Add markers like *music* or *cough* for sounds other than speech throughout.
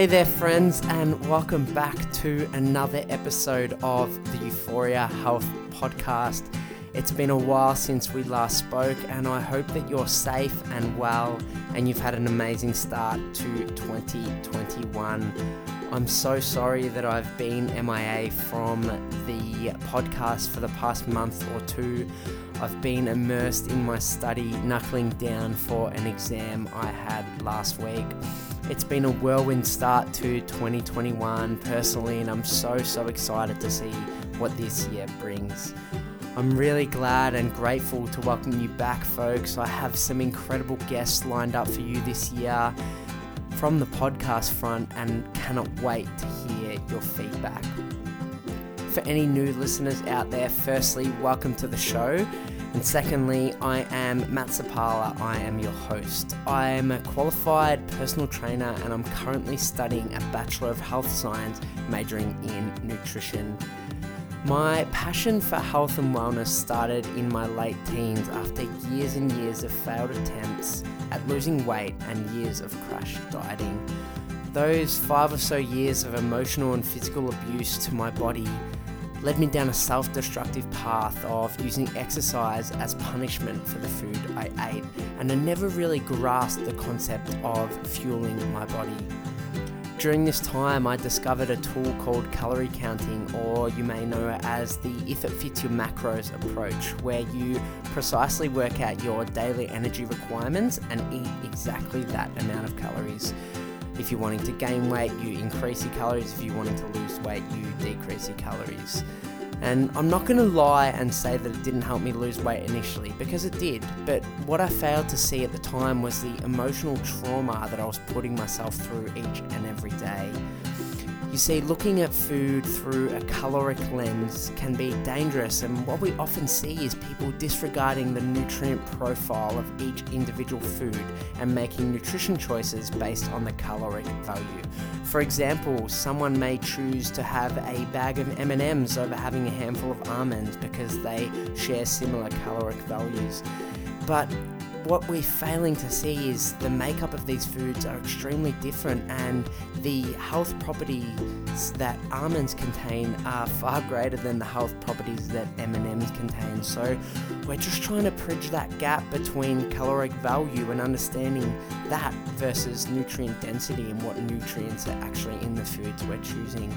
Hey there, friends, and welcome back to another episode of the You4ia Health Podcast. It's been a while since we last spoke, and I hope that you're safe and well and you've had an amazing start to 2021. I'm so sorry that I've been MIA from the podcast for the past month or two. I've been immersed in my study, knuckling down for an exam I had last week. It's been a whirlwind start to 2021 personally, and I'm so, so excited to see what this year brings. I'm really glad and grateful to welcome you back, folks. I have some incredible guests lined up for you this year from the podcast front and cannot wait to hear your feedback. For any new listeners out there, firstly, welcome to the show. And secondly, I am Matt Sapala. I am your host. I am a qualified personal trainer and I'm currently studying a Bachelor of Health Science, majoring in nutrition. My passion for health and wellness started in my late teens after years and years of failed attempts at losing weight and years of crash dieting. Those five or so years of emotional and physical abuse to my body led me down a self destructive path of using exercise as punishment for the food I ate, and I never really grasped the concept of fueling my body. During this time, I discovered a tool called calorie counting, or you may know it as the if it fits your macros approach, where you precisely work out your daily energy requirements and eat exactly that amount of calories. If you're wanting to gain weight, you increase your calories. If you're wanting to lose weight, you decrease your calories. And I'm not going to lie and say that it didn't help me lose weight initially, because it did. But what I failed to see at the time was the emotional trauma that I was putting myself through each and every day. You see, looking at food through a caloric lens can be dangerous, and what we often see is people disregarding the nutrient profile of each individual food and making nutrition choices based on the caloric value. For example, someone may choose to have a bag of M&Ms over having a handful of almonds because they share similar caloric values. But what we're failing to see is the makeup of these foods are extremely different and the health properties that almonds contain are far greater than the health properties that M&Ms contain. So we're just trying to bridge that gap between caloric value and understanding that versus nutrient density and what nutrients are actually in the foods we're choosing.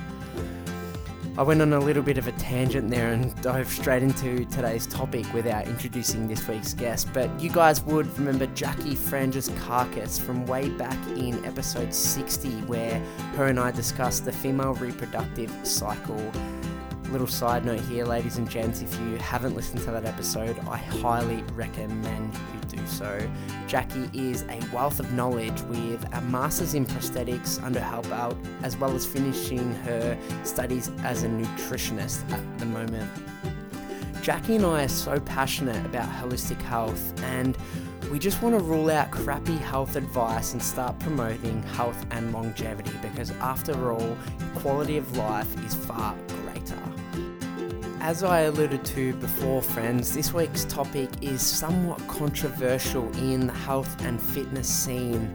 I went on a little bit of a tangent there and dove straight into today's topic without introducing this week's guest. But you guys would remember Jackie Frangeskakis from way back in episode 60, where her and I discussed the female reproductive cycle. Little side note here, ladies and gents, if you haven't listened to that episode, I highly recommend you do so. Jackie is a wealth of knowledge with a master's in prosthetics under her belt, as well as finishing her studies as a nutritionist at the moment. Jackie and I are so passionate about holistic health and we just want to rule out crappy health advice and start promoting health and longevity because, after all, quality of life is far. As I alluded to before, friends, this week's topic is somewhat controversial in the health and fitness scene.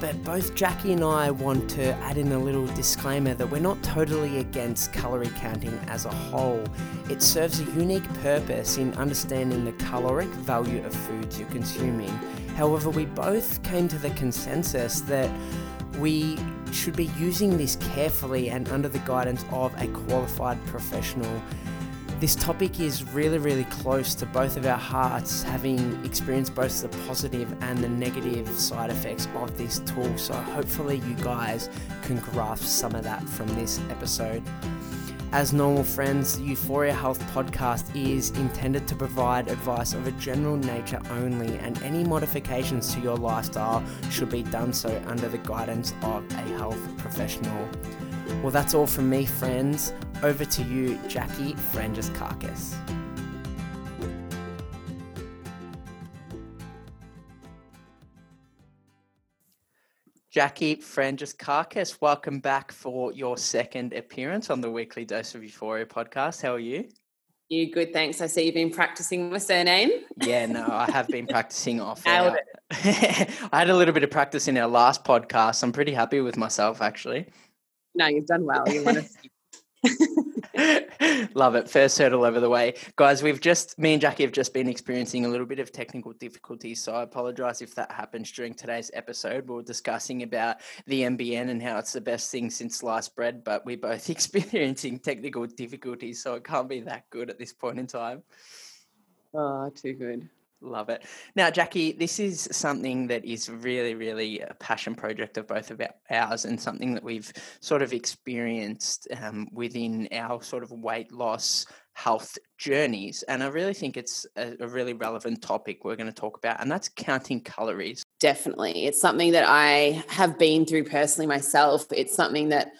But both Jackie and I want to add in a little disclaimer that we're not totally against calorie counting as a whole. It serves a unique purpose in understanding the caloric value of foods you're consuming. However, we both came to the consensus that we should be using this carefully and under the guidance of a qualified professional. This topic is really, really close to both of our hearts, having experienced both the positive and the negative side effects of this tool. So, hopefully, you guys can grasp some of that from this episode. As normal, friends, the You4ia Health podcast is intended to provide advice of a general nature only, and any modifications to your lifestyle should be done so under the guidance of a health professional. Well, that's all from me, friends. Over to you, Jackie Frangeskakis. Jackie Frangeskakis, welcome back for your second appearance on the Weekly Dose of Euphoria podcast. How are you? You good, thanks. I see you've been practicing my surname. Yeah, no, I have been practicing off *laughs* air. *laughs* I had a little bit of practice in our last podcast. I'm pretty happy with myself, actually. No, you've done well. You want to *laughs* *laughs* Love it. First hurdle over the way. Guys, we've just, me and Jackie have just been experiencing a little bit of technical difficulties. So I apologize if that happens during today's episode. We are discussing about the NBN and how it's the best thing since sliced bread, but we're both *laughs* experiencing technical difficulties. So it can't be that good at this point in time. Oh, too good. Love it. Now, Jackie, this is something that is really, really a passion project of both of ours and something that we've sort of experienced um, within our sort of weight loss health journeys. And I really think it's a, a really relevant topic we're going to talk about, and that's counting calories. Definitely. It's something that I have been through personally myself. It's something that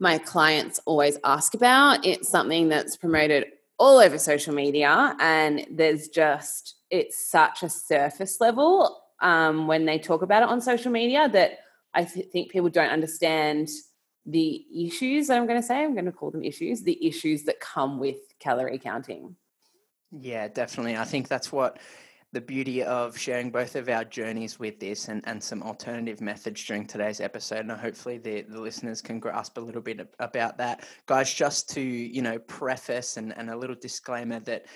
my clients always ask about. It's something that's promoted all over social media, and there's just it's such a surface level um, when they talk about it on social media that I th- think people don't understand the issues that I'm going to say. I'm going to call them issues, the issues that come with calorie counting. Yeah, definitely. I think that's what the beauty of sharing both of our journeys with this and, and some alternative methods during today's episode. And hopefully the, the listeners can grasp a little bit about that. Guys, just to, you know, preface and, and a little disclaimer that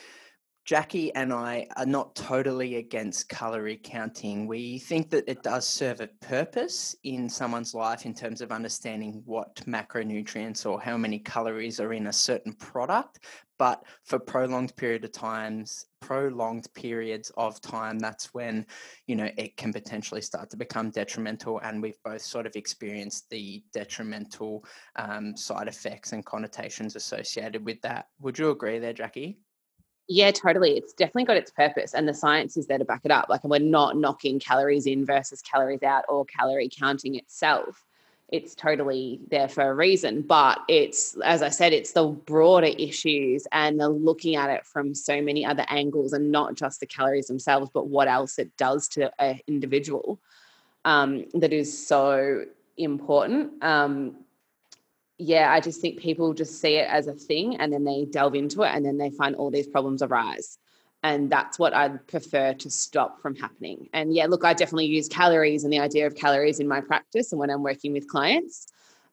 Jackie and I are not totally against calorie counting. We think that it does serve a purpose in someone's life in terms of understanding what macronutrients or how many calories are in a certain product. But for prolonged period of times, prolonged periods of time, that's when you know it can potentially start to become detrimental. And we've both sort of experienced the detrimental um, side effects and connotations associated with that. Would you agree there, Jackie? Yeah, totally. It's definitely got its purpose, and the science is there to back it up. Like, we're not knocking calories in versus calories out or calorie counting itself. It's totally there for a reason. But it's, as I said, it's the broader issues and the looking at it from so many other angles and not just the calories themselves, but what else it does to an individual um, that is so important. Um, yeah, I just think people just see it as a thing and then they delve into it and then they find all these problems arise. And that's what I'd prefer to stop from happening. And yeah, look, I definitely use calories and the idea of calories in my practice and when I'm working with clients.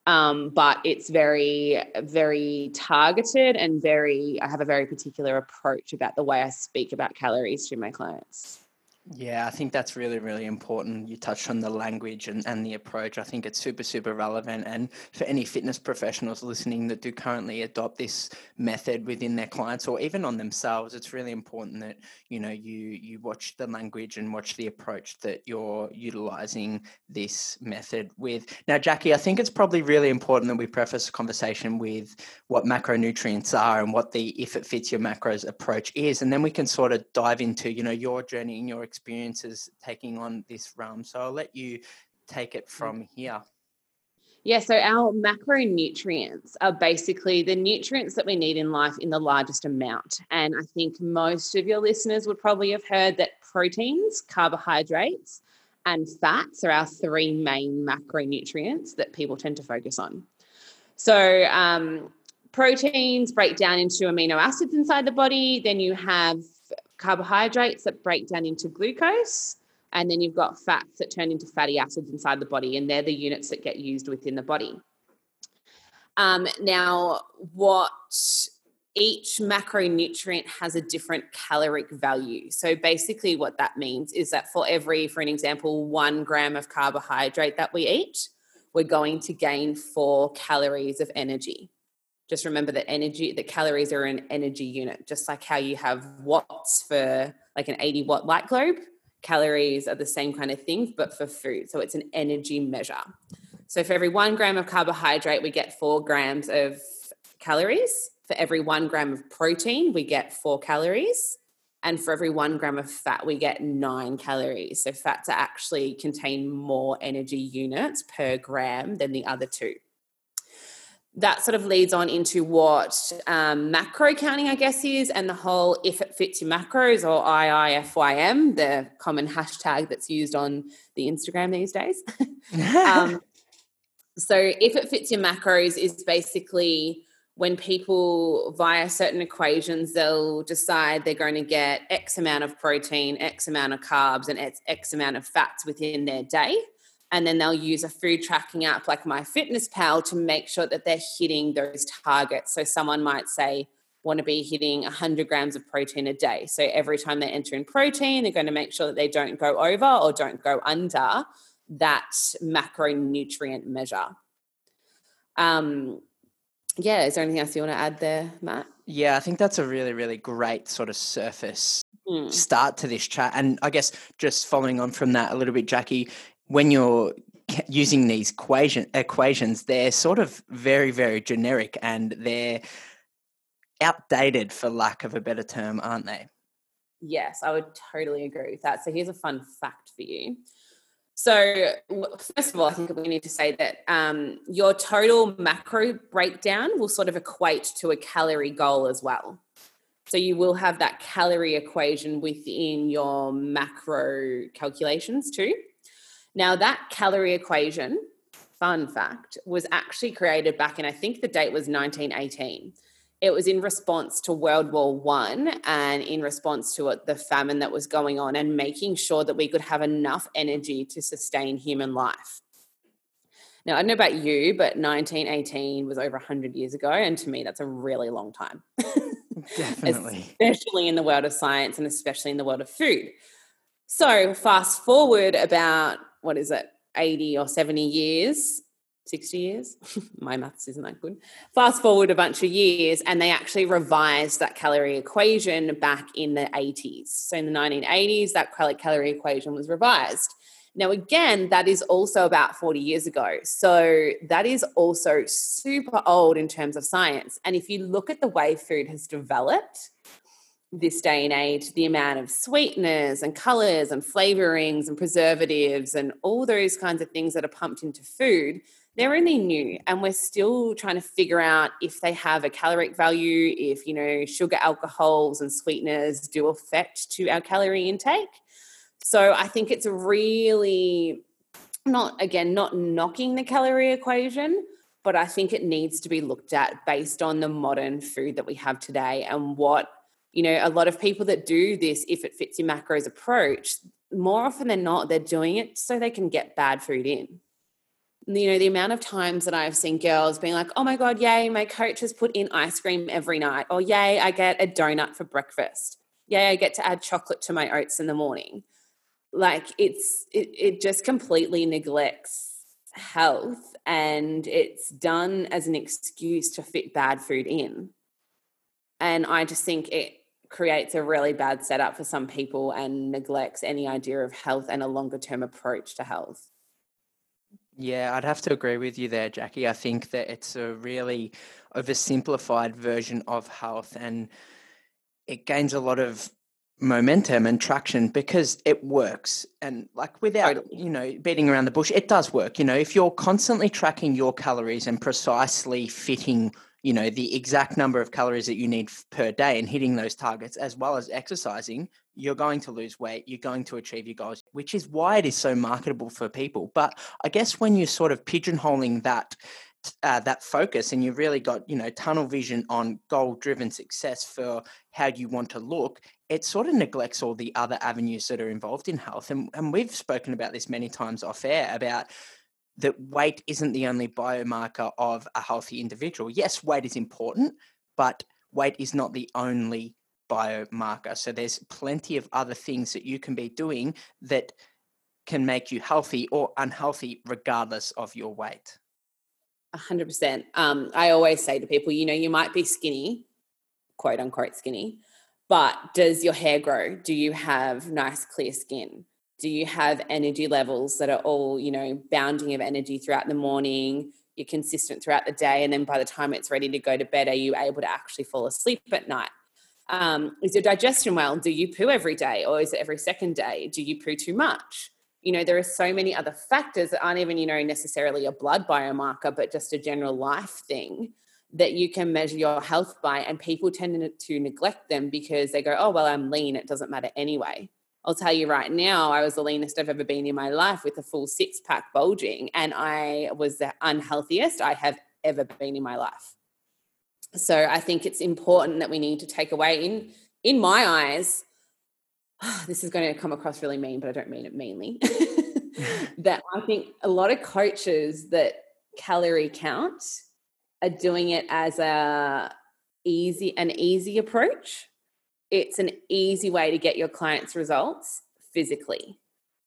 Um, but it's very, very targeted and very, I have a very particular approach about the way I speak about calories to my clients. Yeah, I think that's really, really important. You touched on the language and, and the approach. I think it's super, super relevant. And for any fitness professionals listening that do currently adopt this method within their clients or even on themselves, it's really important that, you know, you you watch the language and watch the approach that you're utilizing this method with. Now, Jackie, I think it's probably really important that we preface the conversation with what macronutrients are and what the if it fits your macros approach is. And then we can sort of dive into, you know, your journey and your experiences taking on this realm. So I'll let you take it from here. Yeah, so our macronutrients are basically the nutrients that we need in life in the largest amount. And I think most of your listeners would probably have heard that proteins, carbohydrates, and fats are our three main macronutrients that people tend to focus on. So, um, proteins break down into amino acids inside the body. Then you have carbohydrates that break down into glucose, and then you've got fats that turn into fatty acids inside the body, and they're the units that get used within the body. Um, now, what each macronutrient has a different caloric value. So basically, what that means is that for every, for an example, one gram of carbohydrate that we eat, we're going to gain four calories of energy just remember that energy that calories are an energy unit just like how you have watts for like an 80 watt light globe calories are the same kind of thing but for food. So it's an energy measure. So for every one gram of carbohydrate we get four grams of calories. For every one gram of protein we get four calories. And for every one gram of fat we get nine calories. So fats actually contain more energy units per gram than the other two that sort of leads on into what um, macro counting, I guess, is, and the whole if it fits your macros or IIFYM, the common hashtag that's used on the Instagram these days. *laughs* um, so, if it fits your macros is basically when people via certain equations they'll decide they're going to get x amount of protein x amount of carbs and x, x amount of fats within their day and then they'll use a food tracking app like MyFitnessPal to make sure that they're hitting those targets so someone might say want to be hitting 100 grams of protein a day so every time they enter in protein they're going to make sure that they don't go over or don't go under that macronutrient measure um, yeah, is there anything else you want to add there, Matt? Yeah, I think that's a really, really great sort of surface mm. start to this chat. And I guess just following on from that a little bit, Jackie, when you're using these equation, equations, they're sort of very, very generic and they're outdated, for lack of a better term, aren't they? Yes, I would totally agree with that. So here's a fun fact for you. So, first of all, I think we need to say that um, your total macro breakdown will sort of equate to a calorie goal as well. So, you will have that calorie equation within your macro calculations too. Now, that calorie equation, fun fact, was actually created back in, I think the date was 1918 it was in response to World War One and in response to it, the famine that was going on, and making sure that we could have enough energy to sustain human life. Now, I don't know about you, but 1918 was over 100 years ago. And to me, that's a really long time. *laughs* Definitely. especially in the world of science and especially in the world of food. So, fast forward about, what is it, 80 or 70 years, 60 years. *laughs* My maths isn't that good. Fast forward a bunch of years, and they actually revised that calorie equation back in the 80s. So in the 1980s, that calorie equation was revised. Now, again, that is also about 40 years ago. So that is also super old in terms of science. And if you look at the way food has developed, this day and age, the amount of sweeteners and colors and flavorings and preservatives and all those kinds of things that are pumped into food, they're only new and we're still trying to figure out if they have a caloric value if you know sugar alcohols and sweeteners do affect to our calorie intake. So i think it's really not again not knocking the calorie equation but i think it needs to be looked at based on the modern food that we have today and what you know a lot of people that do this if it fits your macros approach more often than not they're doing it so they can get bad food in you know, the amount of times that I've seen girls being like, oh my God, yay, my coach has put in ice cream every night. Or yay, I get a donut for breakfast. Yay, I get to add chocolate to my oats in the morning. Like it's, it, it just completely neglects health and it's done as an excuse to fit bad food in. And I just think it creates a really bad setup for some people and neglects any idea of health and a longer term approach to health. Yeah, I'd have to agree with you there, Jackie. I think that it's a really oversimplified version of health and it gains a lot of momentum and traction because it works. And like without, you know, beating around the bush, it does work. You know, if you're constantly tracking your calories and precisely fitting you know the exact number of calories that you need per day and hitting those targets as well as exercising you're going to lose weight you're going to achieve your goals which is why it is so marketable for people. But i guess when you're sort of pigeonholing that uh, that focus and you've really got you know tunnel vision on goal driven success for how you want to look it sort of neglects all the other avenues that are involved in health. And, and we've spoken about this many times off air about that weight isn't the only biomarker of a healthy individual. Yes, weight is important, but weight is not the only biomarker. So there's plenty of other things that you can be doing that can make you healthy or unhealthy regardless of your weight. 100%. Um, I always say to people, you know, you might be skinny, quote unquote skinny, but does your hair grow? Do you have nice, clear skin? Do you have energy levels that are all you know bounding of energy throughout the morning you're consistent throughout the day and then by the time it's ready to go to bed are you able to actually fall asleep at night? Um, is your digestion well? Do you poo every day or is it every second day? Do you poo too much? You know there are so many other factors that aren't even you know necessarily a blood biomarker but just a general life thing that you can measure your health by and people tend to neglect them because they go oh well i'm lean it doesn't matter anyway I'll tell you right now, I was the leanest I've ever been in my life with a full six pack bulging, and I was the unhealthiest I have ever been in my life. So I think it's important that we need to take away in in my eyes. *sighs* this is going to come across really mean, but I don't mean it meanly. *laughs* that I think a lot of coaches that calorie count are doing it as a easy an easy approach. It's an easy way to get your clients results physically,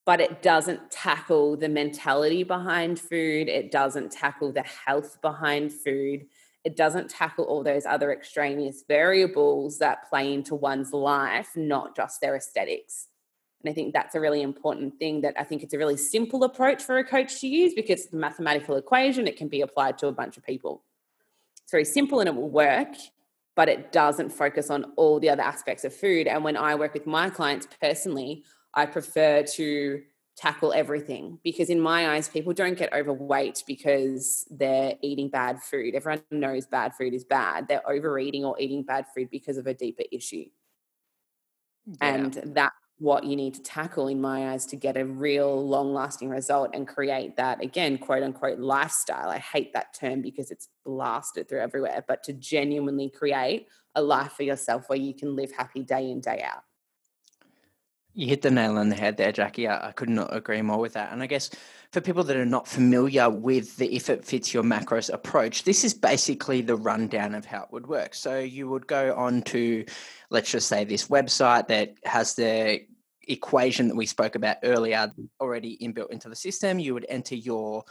but it doesn't tackle the mentality behind food. It doesn't tackle the health behind food. It doesn't tackle all those other extraneous variables that play into one's life, not just their aesthetics. And I think that's a really important thing that I think it's a really simple approach for a coach to use because it's a mathematical equation. It can be applied to a bunch of people. It's very simple and it will work, but it doesn't focus on all the other aspects of food. And when I work with my clients personally, I prefer to tackle everything because in my eyes people don't get overweight because they're eating bad food everyone knows bad food is bad they're overeating or eating bad food because of a deeper issue yeah. and that what you need to tackle in my eyes to get a real long lasting result and create that again quote unquote lifestyle. I hate that term because it's blasted through everywhere but to genuinely create a life for yourself where you can live happy day in day out you hit the nail on the head there jackie i, I could not agree more with that and i guess for people that are not familiar with the if it fits your macros approach this is basically the rundown of how it would work so you would go on to let's just say this website that has the equation that we spoke about earlier already inbuilt into the system. You would enter your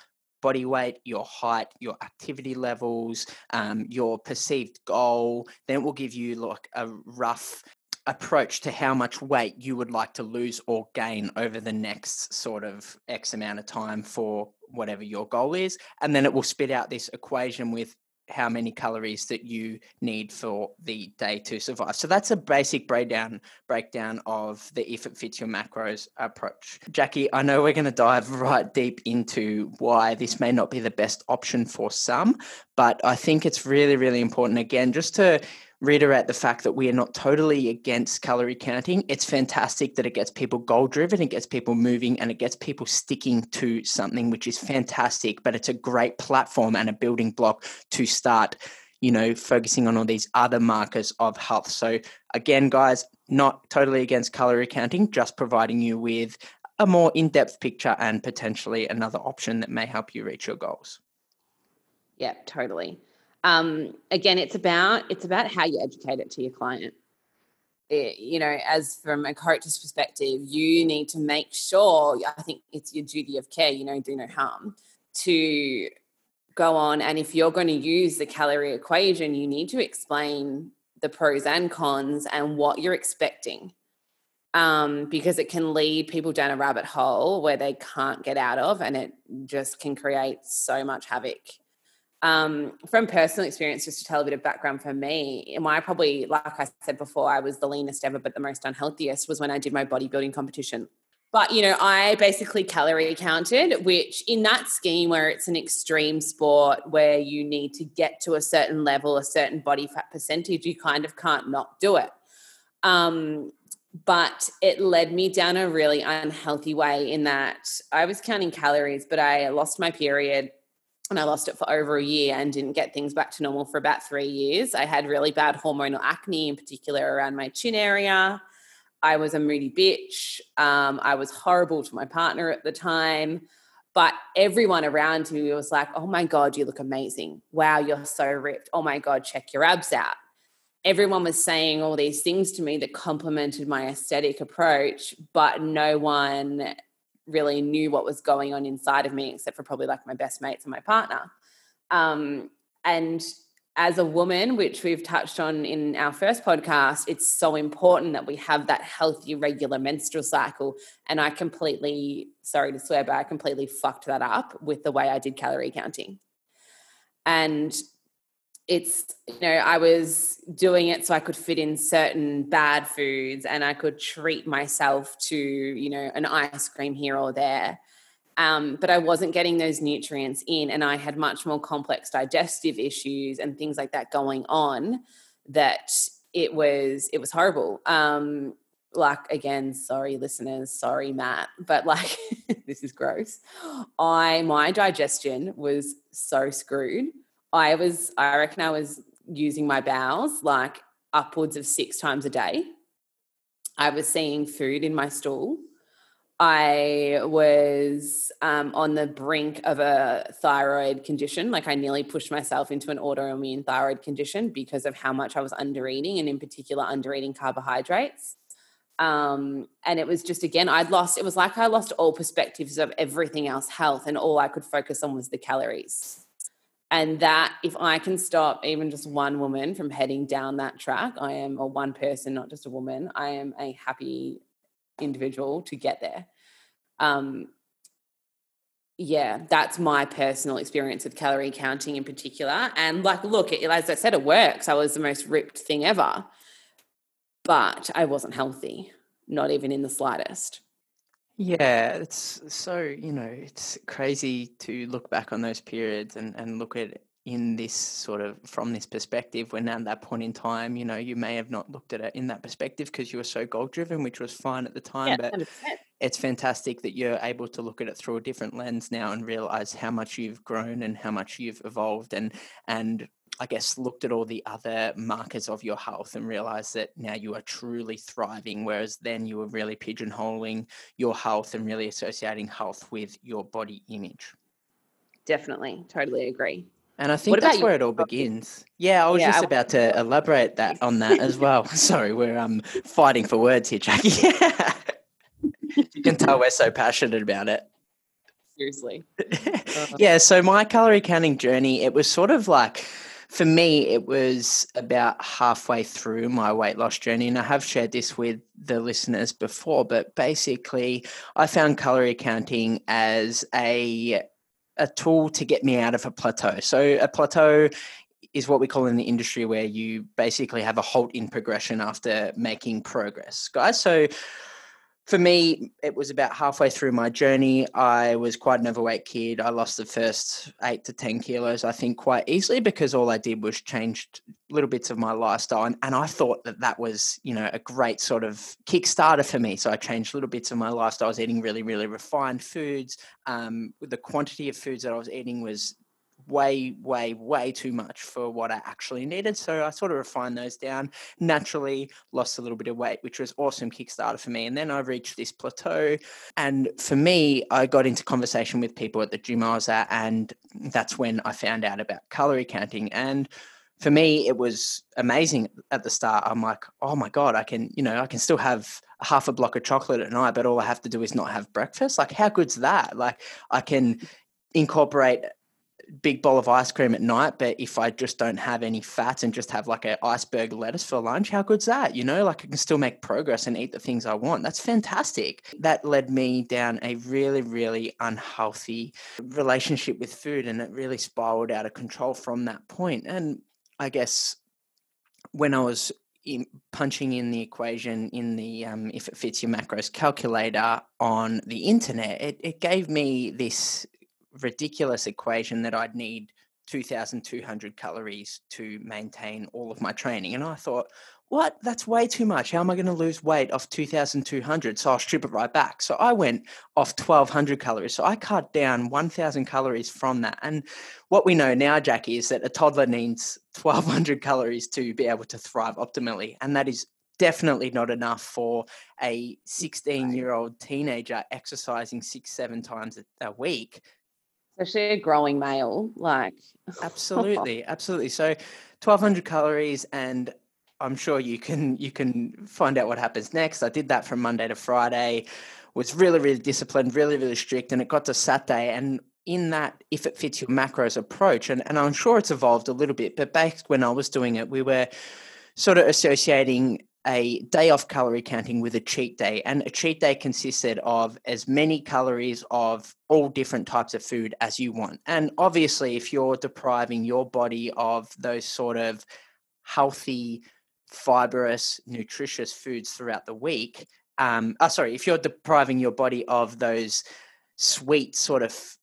body weight, your height, your activity levels, um, your perceived goal. Then it will give you like a rough approach to how much weight you would like to lose or gain over the next sort of X amount of time for whatever your goal is. And then it will spit out this equation with how many calories that you need for the day to survive. So that's a basic breakdown breakdown of the if it fits your macros approach. Jackie, I know we're going to dive right deep into why this may not be the best option for some, but I think it's really really important again just to reiterate the fact that we are not totally against calorie counting. It's fantastic that it gets people goal driven, it gets people moving, and it gets people sticking to something, which is fantastic. But it's a great platform and a building block to start, you know, focusing on all these other markers of health. So, again, guys, not totally against calorie counting, just providing you with a more in depth picture and potentially another option that may help you reach your goals. Yeah, totally um, again, it's about it's about how you educate it to your client. It, you know, as from a coach's perspective, you need to make sure. I think it's your duty of care. You know, do no harm to go on. And if you're going to use the calorie equation, you need to explain the pros and cons and what you're expecting. Um, because it can lead people down a rabbit hole where they can't get out of, and it just can create so much havoc um, from personal experience, just to tell a bit of background for me, am I probably, like I said before, I was the leanest ever, but the most unhealthiest was when I did my bodybuilding competition. But, you know, I basically calorie counted, which in that scheme where it's an extreme sport where you need to get to a certain level, a certain body fat percentage, you kind of can't not do it. Um, but it led me down a really unhealthy way in that I was counting calories, but I lost my period and I lost it for over a year and didn't get things back to normal for about three years. I had really bad hormonal acne, in particular around my chin area. I was a moody bitch. Um, I was horrible to my partner at the time. But everyone around me was like, oh my God, you look amazing. Wow, you're so ripped. Oh my God, check your abs out. Everyone was saying all these things to me that complimented my aesthetic approach, but no one really knew what was going on inside of me, except for probably like my best mates and my partner. Um, and as a woman, which we've touched on in our first podcast, it's so important that we have that healthy, regular menstrual cycle. And I completely, sorry to swear, but I completely fucked that up with the way I did calorie counting. And it's you know i was doing it so i could fit in certain bad foods and i could treat myself to you know an ice cream here or there. Um, but i wasn't getting those nutrients in and i had much more complex digestive issues and things like that going on that it was it was horrible. Um, like again sorry listeners sorry matt but like *laughs* this is gross. I my digestion was so screwed I was, I reckon I was using my bowels like upwards of six times a day. I was seeing food in my stool. I was um, on the brink of a thyroid condition. Like I nearly pushed myself into an autoimmune thyroid condition because of how much I was under eating, and in particular, under eating carbohydrates. Um, and it was just again, I'd lost. It was like I lost all perspectives of everything else, health, and all I could focus on was the calories. And that, if I can stop even just one woman from heading down that track, I am, or one person, not just a woman, I am a happy individual to get there. Um, yeah, that's my personal experience with calorie counting in particular. And like, look, it, as I said, it works. I was the most ripped thing ever, but I wasn't healthy, not even in the slightest. Yeah, it's so, you know, it's crazy to look back on those periods and, and look at in this sort of from this perspective when at that point in time you know you may have not looked at it in that perspective because you were so goal driven which was fine at the time yeah, but 100%. it's fantastic that you're able to look at it through a different lens now and realize how much you've grown and how much you've evolved and and I guess looked at all the other markers of your health and realized that now you are truly thriving, whereas then you were really pigeonholing your health and really associating health with your body image. Definitely, totally agree. And I think that's where it all begins. Yeah, I was yeah, just I, about to elaborate that *laughs* on that as well. *laughs* Sorry, we're um fighting for words here, Jackie. Yeah. *laughs* you can tell we're so passionate about it. Seriously. yeah, so my calorie counting journey, it was sort of like for me, it was about halfway through my weight loss journey. And I have shared this with the listeners before, but basically, I found calorie counting as a a tool to get me out of a plateau. So a plateau is what we call in the industry where you basically have a halt in progression after making progress, guys. So for me, it was about halfway through my journey. I was quite an overweight kid. I lost the first eight to 10 kilos, I think, quite easily because all I did was changed little bits of my lifestyle. And, and I thought that that was, you know, a great sort of kickstarter for me. So I changed little bits of my lifestyle. I was eating really, really refined foods. Um, the quantity of foods that I was eating was way, way, way too much for what I actually needed. So I sort of refined those down. Naturally, lost a little bit of weight, which was awesome Kickstarter for me. And then I reached this plateau. And for me, I got into conversation with people at the gym I was at, and that's when I found out about calorie counting. And for me, it was amazing at the start. I'm like, oh my God, I can, you know, I can still have half a block of chocolate at night, but all I have to do is not have breakfast. Like, how good's that? Like, I can incorporate big bowl of ice cream at night, but if I just don't have any fats and just have like an iceberg lettuce for lunch, how good's that? You know, like I can still make progress and eat the things I want. That's fantastic. That led me down a really, really unhealthy relationship with food and it really spiraled out of control from that point. And I guess when I was in punching in the equation in the um, if it fits your macros calculator on the internet, it, it gave me this ridiculous equation that I'd need 2,200 calories to maintain all of my training. And I thought, what? That's way too much. How am I going to lose weight off 2,200? So I'll strip it right back. So I went off 1,200 calories. So I cut down 1,000 calories from that. And what we know now, Jackie, is that a toddler needs 1,200 calories to be able to thrive optimally. And that is definitely not enough for a 16 year old teenager exercising six, seven times a week especially a growing male like *laughs* absolutely absolutely. So 1200 calories and i'm sure you can you can find out what happens next. I did that from monday to friday was really really disciplined really really strict and it got to saturday and in that if it fits your macros approach and, and i'm sure it's evolved a little bit but back when i was doing it we were sort of associating a day off calorie counting with a cheat day. And a cheat day consisted of as many calories of all different types of food as you want. And obviously, if you're depriving your body of those sort of healthy, fibrous, nutritious foods throughout the week, um, oh, sorry, if you're depriving your body of those sweet sort of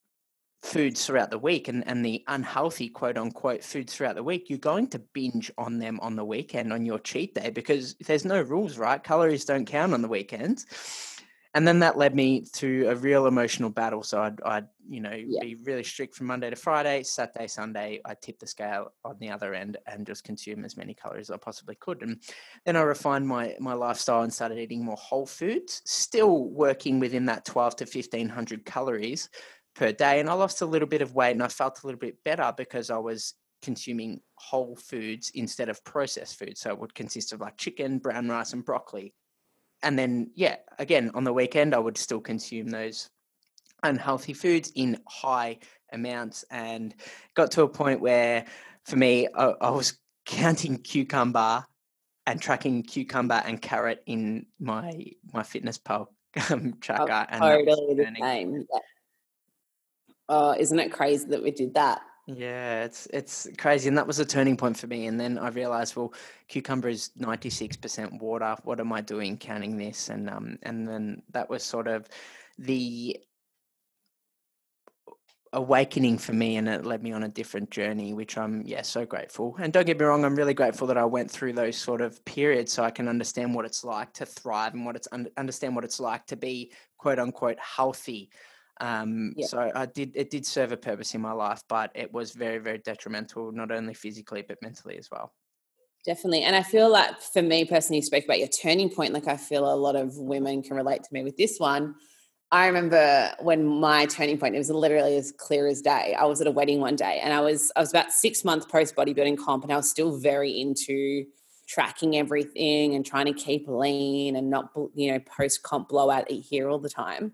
foods throughout the week and, and the unhealthy quote unquote foods throughout the week, you're going to binge on them on the weekend on your cheat day because there's no rules, right? Calories don't count on the weekends. and then that led me to a real emotional battle. So I'd, I'd you know, Yeah. be really strict from Monday to Friday, Saturday, Sunday. I tip the scale on the other end and just consume as many calories as I possibly could. And then I refined my my lifestyle and started eating more whole foods, still working within that twelve to fifteen hundred calories per day. And I lost a little bit of weight, and I felt a little bit better because I was consuming whole foods instead of processed foods. So it would consist of like chicken, brown rice, and broccoli. And then, yeah, again, on the weekend, I would still consume those unhealthy foods in high amounts and got to a point where for me, I, I was *laughs* counting cucumber and tracking cucumber and carrot in my MyFitnessPal *laughs* um, tracker. and that totally the same. Oh, isn't it crazy that we did that? Yeah, it's it's crazy, and that was a turning point for me. And then I realized, well, cucumber is ninety six percent water. What am I doing counting this? And um, and then that was sort of the awakening for me, and it led me on a different journey, which I'm yeah so grateful. And don't get me wrong, I'm really grateful that I went through those sort of periods so I can understand what it's like to thrive and what it's un- understand what it's like to be quote unquote healthy um Yeah. so i did it did serve a purpose in my life but it was very very detrimental not only physically but mentally as well Definitely. And I feel like for me personally, you spoke about your turning point. Like I feel a lot of women can relate to me with this one. I remember when my turning point, it was literally as clear as day. I was at a wedding one day and I was I was about six months post bodybuilding comp and I was still very into tracking everything and trying to keep lean and not you know post comp blowout eat here all the time.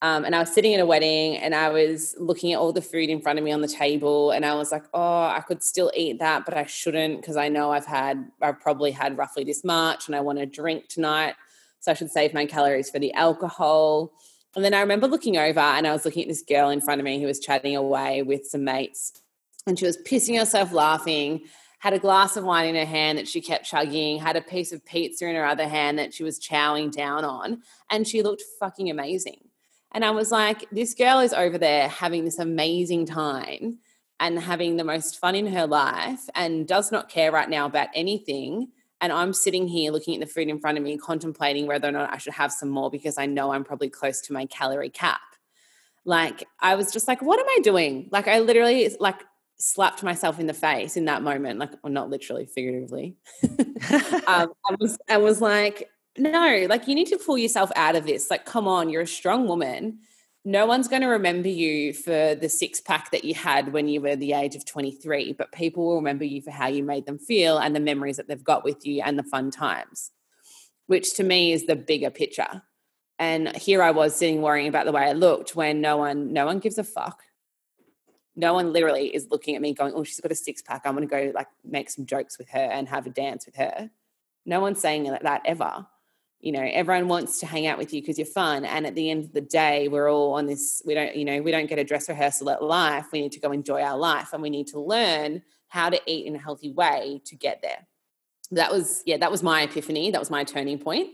Um, and I was sitting at a wedding and I was looking at all the food in front of me on the table and I was like, oh, I could still eat that, but I shouldn't because I know I've had, I've probably had roughly this much and I want to drink tonight. So I should save my calories for the alcohol. And then I remember looking over and I was looking at this girl in front of me who was chatting away with some mates and she was pissing herself laughing had a glass of wine in her hand that she kept chugging, had a piece of pizza in her other hand that she was chowing down on, and she looked fucking amazing. And I was like, this girl is over there having this amazing time and having the most fun in her life and does not care right now about anything. And I'm sitting here looking at the food in front of me, contemplating whether or not I should have some more because I know I'm probably close to my calorie cap. Like, I was just like, what am I doing? Like, I literally, like, slapped myself in the face in that moment, like, well, not literally, figuratively. *laughs* um, I was, I was like, no, like you need to pull yourself out of this. Like, come on, you're a strong woman. No one's going to remember you for the six pack that you had when you were the age of 23, but people will remember you for how you made them feel and the memories that they've got with you and the fun times, which to me is the bigger picture. And here I was sitting worrying about the way I looked when no one, no one gives a fuck. No one literally is looking at me going, oh, she's got a six pack. I'm going to go like make some jokes with her and have a dance with her. No one's saying that, that ever you know everyone wants to hang out with you because you're fun and at the end of the day we're all on this we don't you know we don't get a dress rehearsal at life. We need to go enjoy our life and we need to learn how to eat in a healthy way to get there. That was yeah that was my epiphany. That was my turning point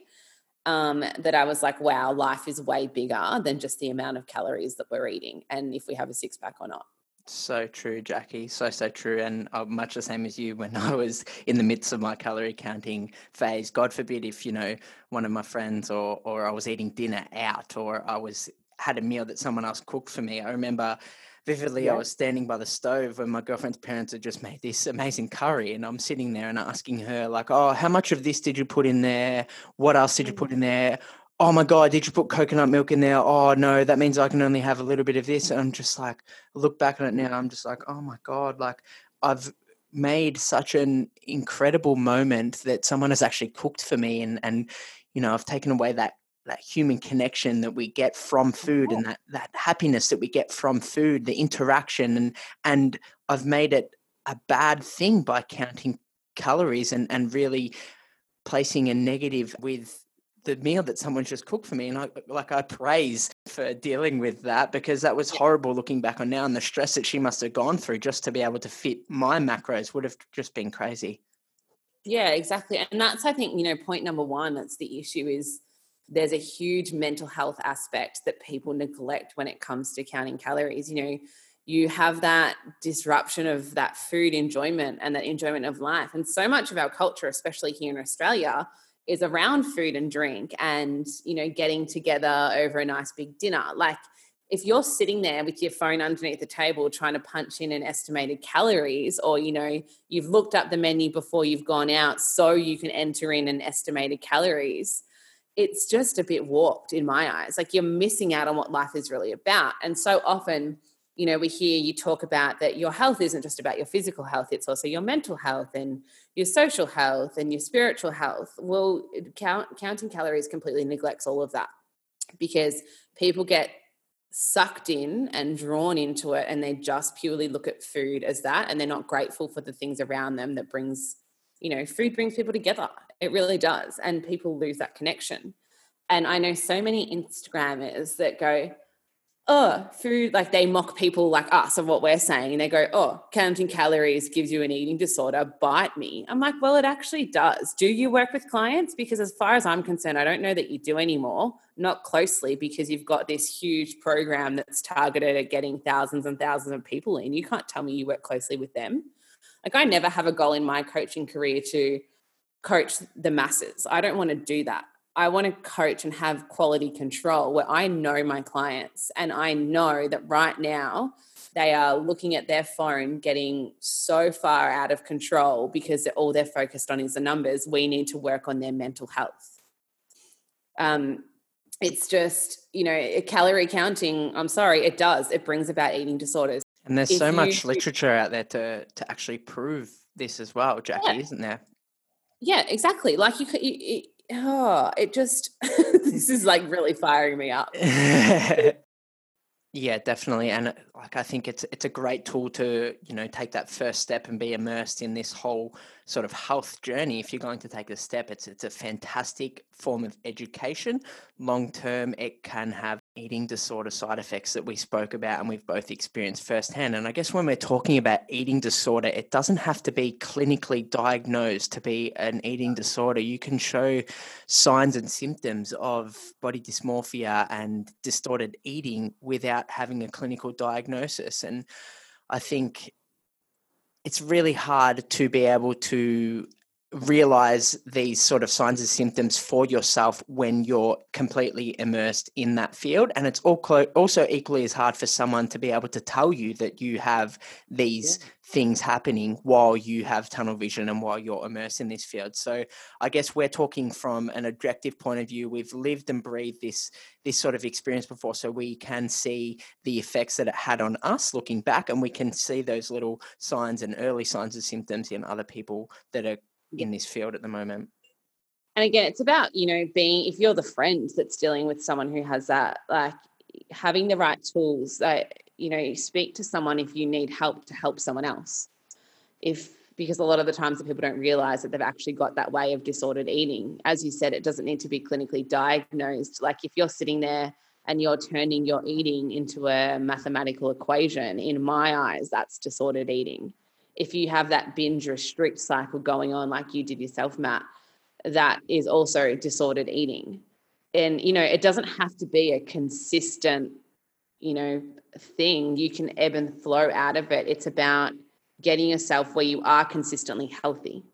um, that i was like wow life is way bigger than just the amount of calories that we're eating and if we have a six pack or not So true, Jackie. So, so true. And uh, much the same as you when *laughs* I was in the midst of my calorie counting phase. God forbid if, you know, one of my friends or, or I was eating dinner out or I was had a meal that someone else cooked for me. I remember vividly I was standing by the stove when my girlfriend's parents had just made this amazing curry and I'm sitting there and asking her like, "Oh, how much of this did you put in there? What else did you put in there? Oh my god, did you put coconut milk in there? Oh no, that means I can only have a little bit of this." And I'm just like look back on it now, I'm just like, "Oh my god, like I've made such an incredible moment that someone has actually cooked for me and and you know, I've taken away that that human connection that we get from food and that that happiness that we get from food the interaction and and i've made it a bad thing by counting calories and and really placing a negative with the meal that someone's just cooked for me and I like I praise for dealing with that because that was horrible looking back on now and the stress that she must have gone through just to be able to fit my macros would have just been crazy. Yeah, exactly. And that's, I think, you know, point number one that's the issue is there's a huge mental health aspect that people neglect when it comes to counting calories. You know, you have that disruption of that food enjoyment and that enjoyment of life. And so much of our culture, especially here in Australia, is around food and drink and you know getting together over a nice big dinner. Like if you're sitting there with your phone underneath the table trying to punch in an estimated calories or you know you've looked up the menu before you've gone out so you can enter in an estimated calories it's just a bit warped in my eyes. Like you're missing out on what life is really about. And so often you know we hear you talk about that your health isn't just about your physical health it's also your mental health and your social health and your spiritual health. Well count, counting calories completely neglects all of that because people get sucked in and drawn into it and they just purely look at food as that and they're not grateful for the things around them that brings you know food brings people together. It really does and people lose that connection. And i know so many instagrammers that go oh, food, like they mock people like us of what we're saying. And they go, oh, counting calories gives you an eating disorder. Bite me. I'm like, well, it actually does. Do you work with clients? Because as far as I'm concerned, I don't know that you do anymore, not closely, because you've got this huge program that's targeted at getting thousands and thousands of people in. You can't tell me you work closely with them. Like, I never have a goal in my coaching career to coach the masses. I don't want to do that. I want to coach and have quality control where I know my clients and I know that right now they are looking at their phone getting so far out of control because all they're focused on is the numbers. We need to work on their mental health. Um, it's just, you know, calorie counting, I'm sorry, it does. It brings about eating disorders. And there's if so much literature out there to to actually prove this as well, Jackie, yeah. isn't there? Yeah, exactly. Like you, you, oh, it just *laughs* this is like really firing me up. *laughs* yeah, definitely, and uh, like I think it's it's a great tool to you know take that first step and be immersed in this whole sort of health journey. If you're going to take a step, it's it's a fantastic form of education. Long term, it can have eating disorder side effects that we spoke about and we've both experienced firsthand. And I guess when we're talking about eating disorder, it doesn't have to be clinically diagnosed to be an eating disorder. You can show signs and symptoms of body dysmorphia and distorted eating without having a clinical diagnosis. And I think it's really hard to be able to realize these sort of signs and symptoms for yourself when you're completely immersed in that field. And it's also equally as hard for someone to be able to tell you that you have these yeah. things happening while you have tunnel vision and while you're immersed in this field. So i guess we're talking from an objective point of view. We've lived and breathed this this sort of experience before so we can see the effects that it had on us looking back and we can see those little signs and early signs and symptoms in other people that are in this field at the moment. And again, it's about, you know, being, if you're the friend that's dealing with someone who has that, like having the right tools that, you know, you speak to someone if you need help to help someone else. If, because a lot of the times that people don't realize that they've actually got that way of disordered eating. As you said, it doesn't need to be clinically diagnosed. Like if you're sitting there and you're turning your eating into a mathematical equation, in my eyes, that's disordered eating if you have that binge restrict cycle going on like you did yourself matt that is also disordered eating. And you know it doesn't have to be a consistent you know thing. You can ebb and flow out of it. It's about getting yourself where you are consistently healthy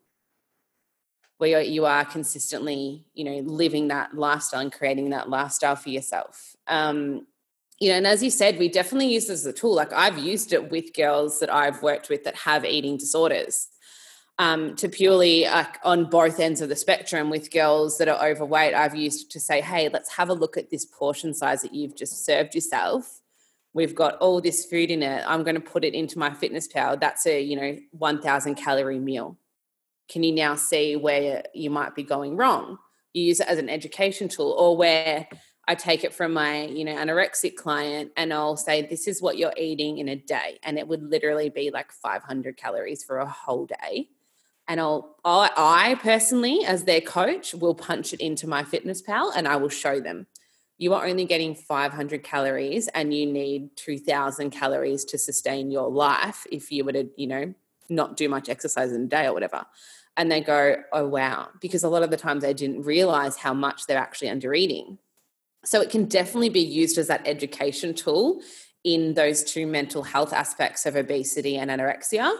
where you are consistently you know living that lifestyle and creating that lifestyle for yourself. Um, you know, and as you said, we definitely use this as a tool. Like I've used it with girls that I've worked with that have eating disorders. Um, to purely uh, on both ends of the spectrum with girls that are overweight, I've used to say, hey, let's have a look at this portion size that you've just served yourself. We've got all this food in it. I'm going to put it into MyFitnessPal. That's a, you know, 1000 calorie meal. Can you now see where you might be going wrong? You use it as an education tool or where I take it from my, you know, anorexic client and I'll say, this is what you're eating in a day. And it would literally be like 500 calories for a whole day. And I'll, I, I personally, as their coach, will punch it into MyFitnessPal and I will show them. You are only getting 500 calories and you need 2000 calories to sustain your life if you were to, you know, not do much exercise in a day or whatever. And they go, oh, wow. Because a lot of the times they didn't realize how much they're actually under eating. So it can definitely be used as that education tool in those two mental health aspects of obesity and anorexia.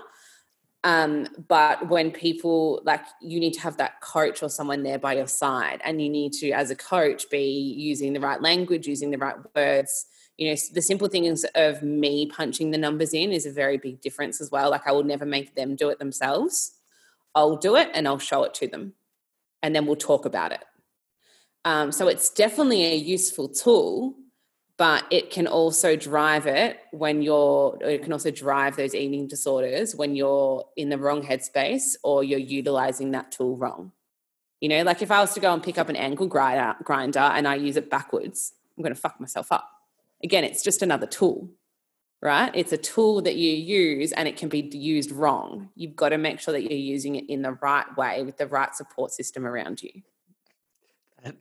Um, but when people like you need to have that coach or someone there by your side, and you need to, as a coach, be using the right language, using the right words. You know, the simple things of me punching the numbers in is a very big difference as well. Like I will never make them do it themselves. I'll do it and I'll show it to them, and then we'll talk about it. Um, so it's definitely a useful tool, but it can also drive it when you're, it can also drive those eating disorders when you're in the wrong headspace or you're utilizing that tool wrong. You know, like if I was to go and pick up an ankle grinder, grinder and I use it backwards, I'm going to fuck myself up. Again, it's just another tool, right? It's a tool that you use and it can be used wrong. You've got to make sure that you're using it in the right way with the right support system around you.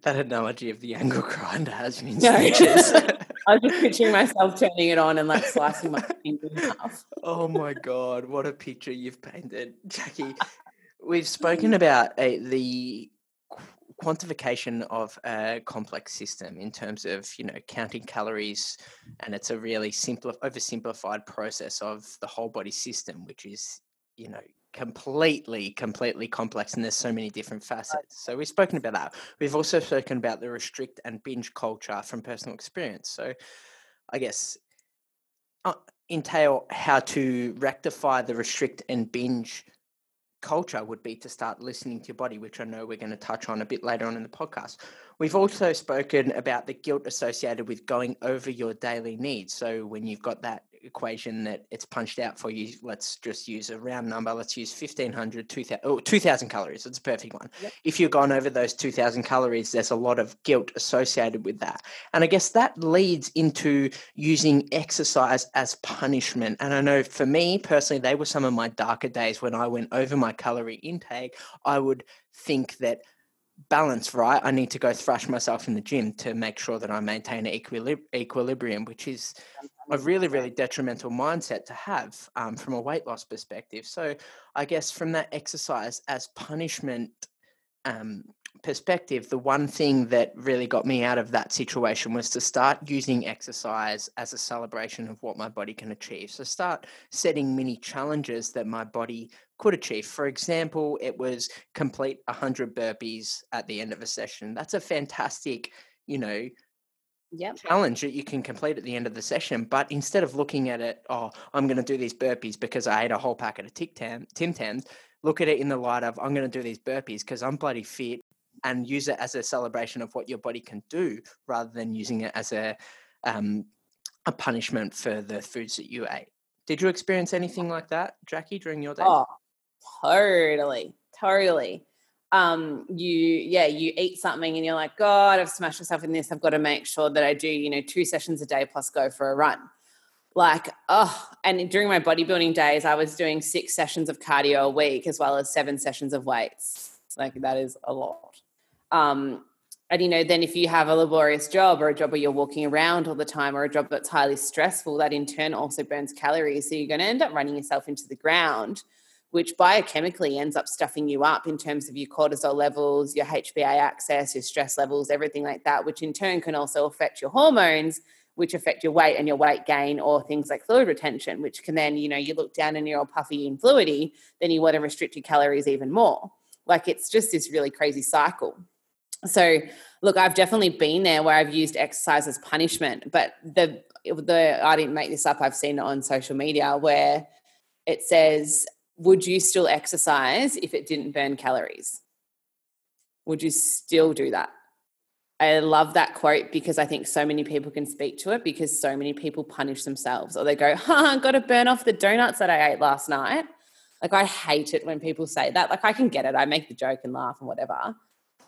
That, analogy of the angle grinder has me no. speechless. *laughs* *laughs* I was just picturing myself turning it on and like slicing my finger in half. Oh my god, what a picture you've painted, Jackie. *laughs* We've spoken about uh, the quantification of a complex system in terms of you know counting calories and it's a really simple oversimplified process of the whole body system which is you know completely, completely complex and there's so many different facets. So we've spoken about that. We've also spoken about the restrict and binge culture from personal experience. So I guess uh, entail how to rectify the restrict and binge culture would be to start listening to your body, which I know we're going to touch on a bit later on in the podcast. We've also spoken about the guilt associated with going over your daily needs. So when you've got that equation that it's punched out for you, let's just use a round number. Let's use 1500, 2000, oh, 2000 calories. It's a perfect one. Yep. If you've gone over those 2000 calories, there's a lot of guilt associated with that. And I guess that leads into using exercise as punishment. And I know for me personally, they were some of my darker days when I went over my calorie intake. I would think that balance right? I need to go thrash myself in the gym to make sure that i maintain an equilib- equilibrium which is a really really detrimental mindset to have um, from a weight loss perspective. So i guess from that exercise as punishment um, perspective the one thing that really got me out of that situation was to start using exercise as a celebration of what my body can achieve so start setting mini challenges that my body could achieve for example it was complete 100 burpees at the end of a session that's a fantastic you know yep. challenge that you can complete at the end of the session. But instead of looking at it, oh, I'm going to do these burpees because I ate a whole packet of Tim Tams, look at it in the light of I'm going to do these burpees because I'm bloody fit and use it as a celebration of what your body can do rather than using it as a um, a punishment for the foods that you ate. Did you experience anything like that, Jackie, during your day? Oh, totally, totally um, you yeah you eat something and you're like god i've smashed myself in this i've got to make sure that i do you know two sessions a day plus go for a run like oh and during my bodybuilding days i was doing six sessions of cardio a week as well as seven sessions of weights like that is a lot um and you know then if you have a laborious job or a job where you're walking around all the time or a job that's highly stressful that in turn also burns calories so you're going to end up running yourself into the ground which biochemically ends up stuffing you up in terms of your cortisol levels, your HPA axis, your stress levels, everything like that, which in turn can also affect your hormones, which affect your weight and your weight gain, or things like fluid retention, which can then, you know, you look down and you're all puffy and fluidy, then you want to restrict your calories even more. Like it's just this really crazy cycle. So, look, I've definitely been there where I've used exercise as punishment, but the the I didn't make this up. I've seen it on social media where it says would you still exercise if it didn't burn calories? Would you still do that? I love that quote because I think so many people can speak to it because so many people punish themselves or they go, I've got to burn off the donuts that I ate last night. Like, I hate it when people say that. Like, I can get it. I make the joke and laugh and whatever.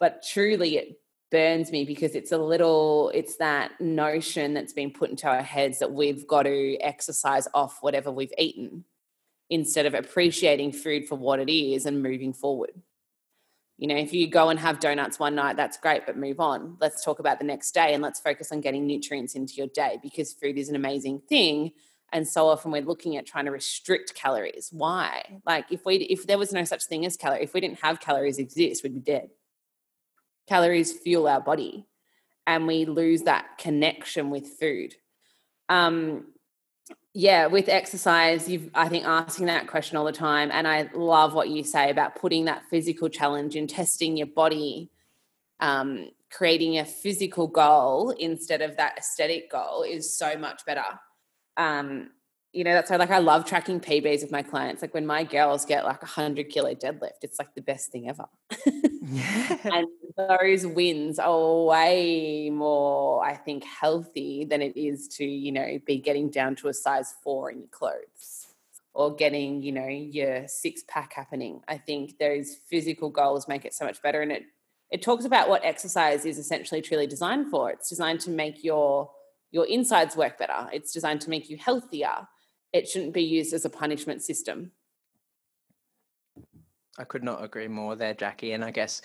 But truly, it burns me because it's a little, it's that notion that's been put into our heads that we've got to exercise off whatever we've eaten instead of appreciating food for what it is and moving forward. You know, if you go and have donuts one night, that's great, but move on. Let's talk about the next day and let's focus on getting nutrients into your day because food is an amazing thing. And so often we're looking at trying to restrict calories. Why? Like if we if there was no such thing as calorie, if we didn't have calories exist, we'd be dead. Calories fuel our body and we lose that connection with food. Um, Yeah, with exercise, you've I think asking that question all the time. And I love what you say about putting that physical challenge in testing your body, um, creating a physical goal instead of that aesthetic goal is so much better. Um, you know, that's why like I love tracking PBs with my clients. Like when my girls get like a hundred kilo deadlift, it's like the best thing ever. *laughs* yeah. And those wins are way more, I think, healthy than it is to, you know, be getting down to a size four in your clothes or getting, you know, your six pack happening. I think those physical goals make it so much better. And it it talks about what exercise is essentially truly designed for. It's designed to make your your insides work better. It's designed to make you healthier it shouldn't be used as a punishment system. I could not agree more there, Jackie. And I guess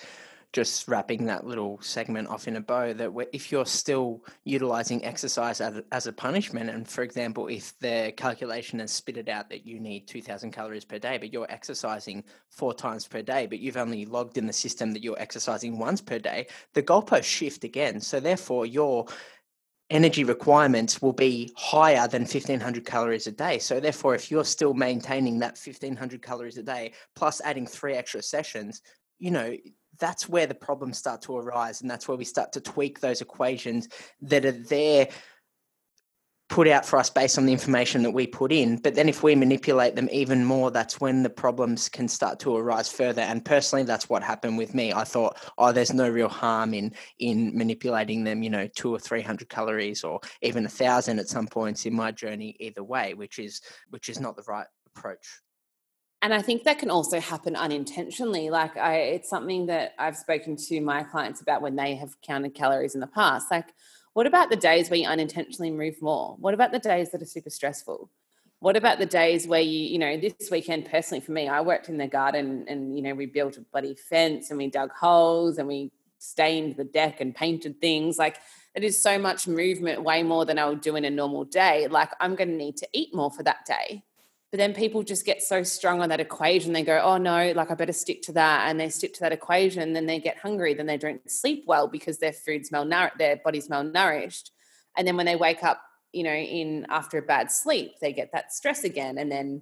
just wrapping that little segment off in a bow that if you're still utilizing exercise as a, punishment, and for example, if the calculation has spit it out that you need 2000 calories per day, but you're exercising four times per day, but you've only logged in the system that you're exercising once per day, the goalposts shift again. So therefore, you're energy requirements will be higher than 1500 calories a day. So, therefore, if you're still maintaining that 1500 calories a day plus adding three extra sessions, you know, that's where the problems start to arise. And that's where we start to tweak those equations that are there put out for us based on the information that we put in. But then if we manipulate them even more, that's when the problems can start to arise further. And personally, that's what happened with me. I thought, oh, there's no real harm in in manipulating them, you know, two or three hundred calories or even a thousand at some points in my journey either way, which is which is not the right approach. And I think that can also happen unintentionally. Like I it's something that I've spoken to my clients about when they have counted calories in the past. Like what about the days where you unintentionally move more? What about the days that are super stressful? What about the days where you, you know, this weekend personally for me, I worked in the garden and, you know, we built a bloody fence and we dug holes and we stained the deck and painted things. Like it is so much movement, way more than I would do in a normal day. Like I'm going to need to eat more for that day. But then people just get so strong on that equation. They go, oh no, like I better stick to that. And they stick to that equation. Then they get hungry. Then they don't sleep well because their food's malnourished, their body's malnourished. And then when they wake up, you know, in after a bad sleep, they get that stress again. And then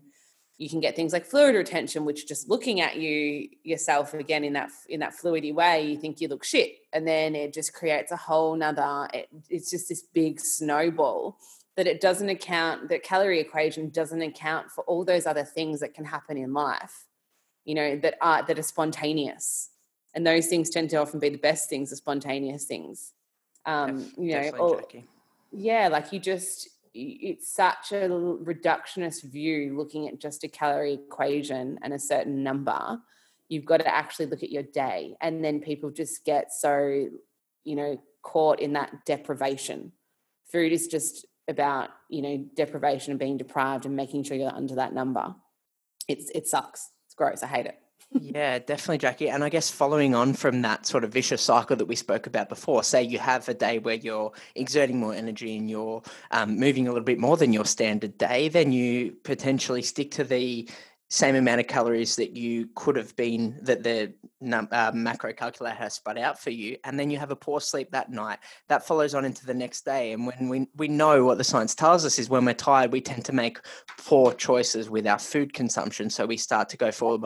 you can get things like fluid retention, which just looking at you yourself again in that in that fluidy way, you think you look shit. And then it just creates a whole nother, it, it's just this big snowball that it doesn't account that calorie equation doesn't account for all those other things that can happen in life you know that are that are spontaneous. And those things tend to often be the best things the spontaneous things. Um you know or, yeah like you just it's such a reductionist view looking at just a calorie equation and a certain number. You've got to actually look at your day and then people just get so you know caught in that deprivation. Food is just about you know deprivation and being deprived and making sure you're under that number. It's it sucks. It's gross. I hate it. Yeah, definitely, Jackie. And I guess following on from that sort of vicious cycle that we spoke about before, say you have a day where you're exerting more energy and you're um, moving a little bit more than your standard day, then you potentially stick to the same amount of calories that you could have been that the uh, macro calculator has spun out for you and then you have a poor sleep that night. That follows on into the next day and when we, we know what the science tells us is when we're tired we tend to make poor choices with our food consumption. So we start to go for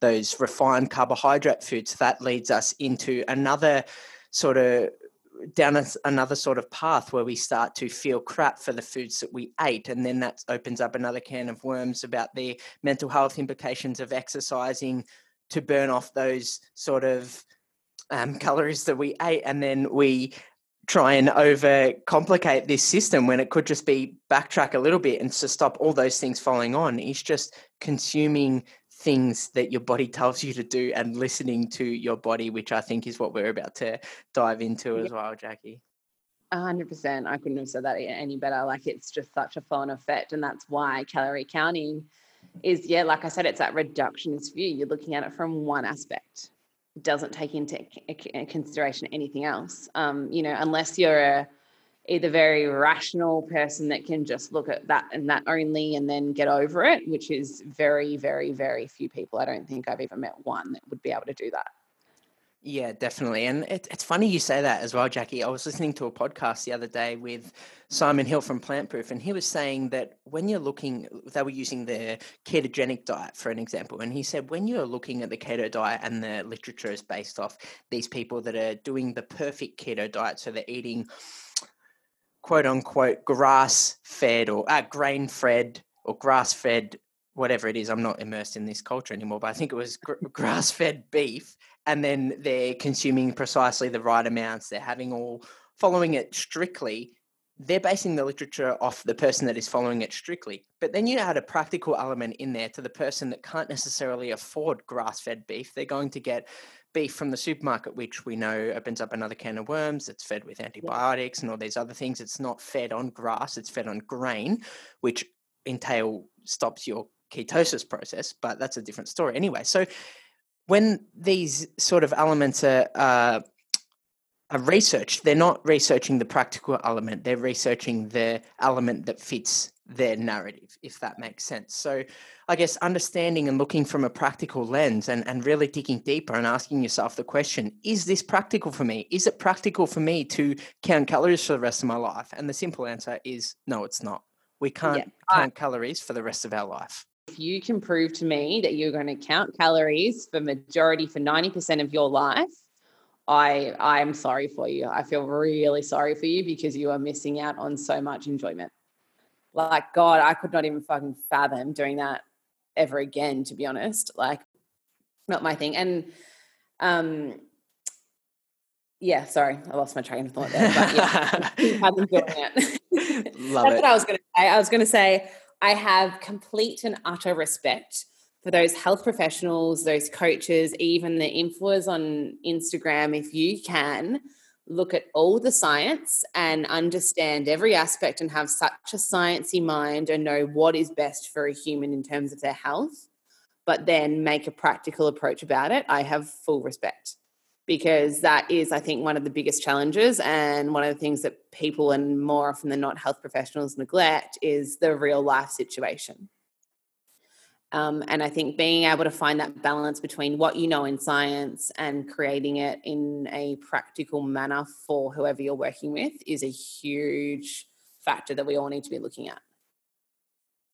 those refined carbohydrate foods. That leads us into another sort of down a, another sort of path where we start to feel crap for the foods that we ate. And then that opens up another can of worms about the mental health implications of exercising to burn off those sort of um, calories that we ate. And then we try and overcomplicate this system when it could just be backtrack a little bit and to stop all those things falling on. is just consuming things that your body tells you to do and listening to your body, which I think is what we're about to dive into as well, Jackie. A hundred percent. I couldn't have said that any better. Like it's just such a flow effect. And that's why calorie counting is, yeah, like I said, it's that reductionist view. You're looking at it from one aspect. It doesn't take into consideration anything else. Um, you know, unless you're a either very rational person that can just look at that and that only and then get over it, which is very, very, very few people. I don't think I've ever met one that would be able to do that. Yeah, definitely. And it, it's funny you say that as well, Jackie. I was listening to a podcast the other day with Simon Hill from Plant Proof, and he was saying that when you're looking, they were using the ketogenic diet for an example. And he said, when you're looking at the keto diet and the literature is based off these people that are doing the perfect keto diet, so they're eating quote unquote grass fed or uh, grain fed or grass fed whatever it is. I'm not immersed in this culture anymore, but I think it was gr- *laughs* grass fed beef and then they're consuming precisely the right amounts. They're having all following it strictly. They're basing the literature off the person that is following it strictly. But then you add a practical element in there to the person that can't necessarily afford grass fed beef. They're going to get beef from the supermarket, which we know opens up another can of worms. It's fed with antibiotics and all these other things. It's not fed on grass, it's fed on grain, which entail stops your ketosis process, but that's a different story anyway. So when these sort of elements are, uh, are researched, they're not researching the practical element, they're researching the element that fits their narrative, if that makes sense. So, I guess understanding and looking from a practical lens and, and really digging deeper and asking yourself the question is this practical for me? Is it practical for me to count calories for the rest of my life? And the simple answer is no, it's not. We can't yeah, count calories for the rest of our life if you can prove to me that you're going to count calories for majority for 90% of your life i i'm sorry for you i feel really sorry for you because you are missing out on so much enjoyment like god i could not even fucking fathom doing that ever again to be honest like not my thing and um yeah sorry i lost my train of thought there but yeah doing *laughs* it *laughs* Love That's it. what I was going to say. I was going to say I have complete and utter respect for those health professionals, those coaches, even the influencers on Instagram. If you can look at all the science and understand every aspect and have such a sciencey mind and know what is best for a human in terms of their health, but then make a practical approach about it, I have full respect because that is, I think, one of the biggest challenges and one of the things that people and more often than not health professionals neglect is the real life situation. Um, and I think being able to find that balance between what you know in science and creating it in a practical manner for whoever you're working with is a huge factor that we all need to be looking at.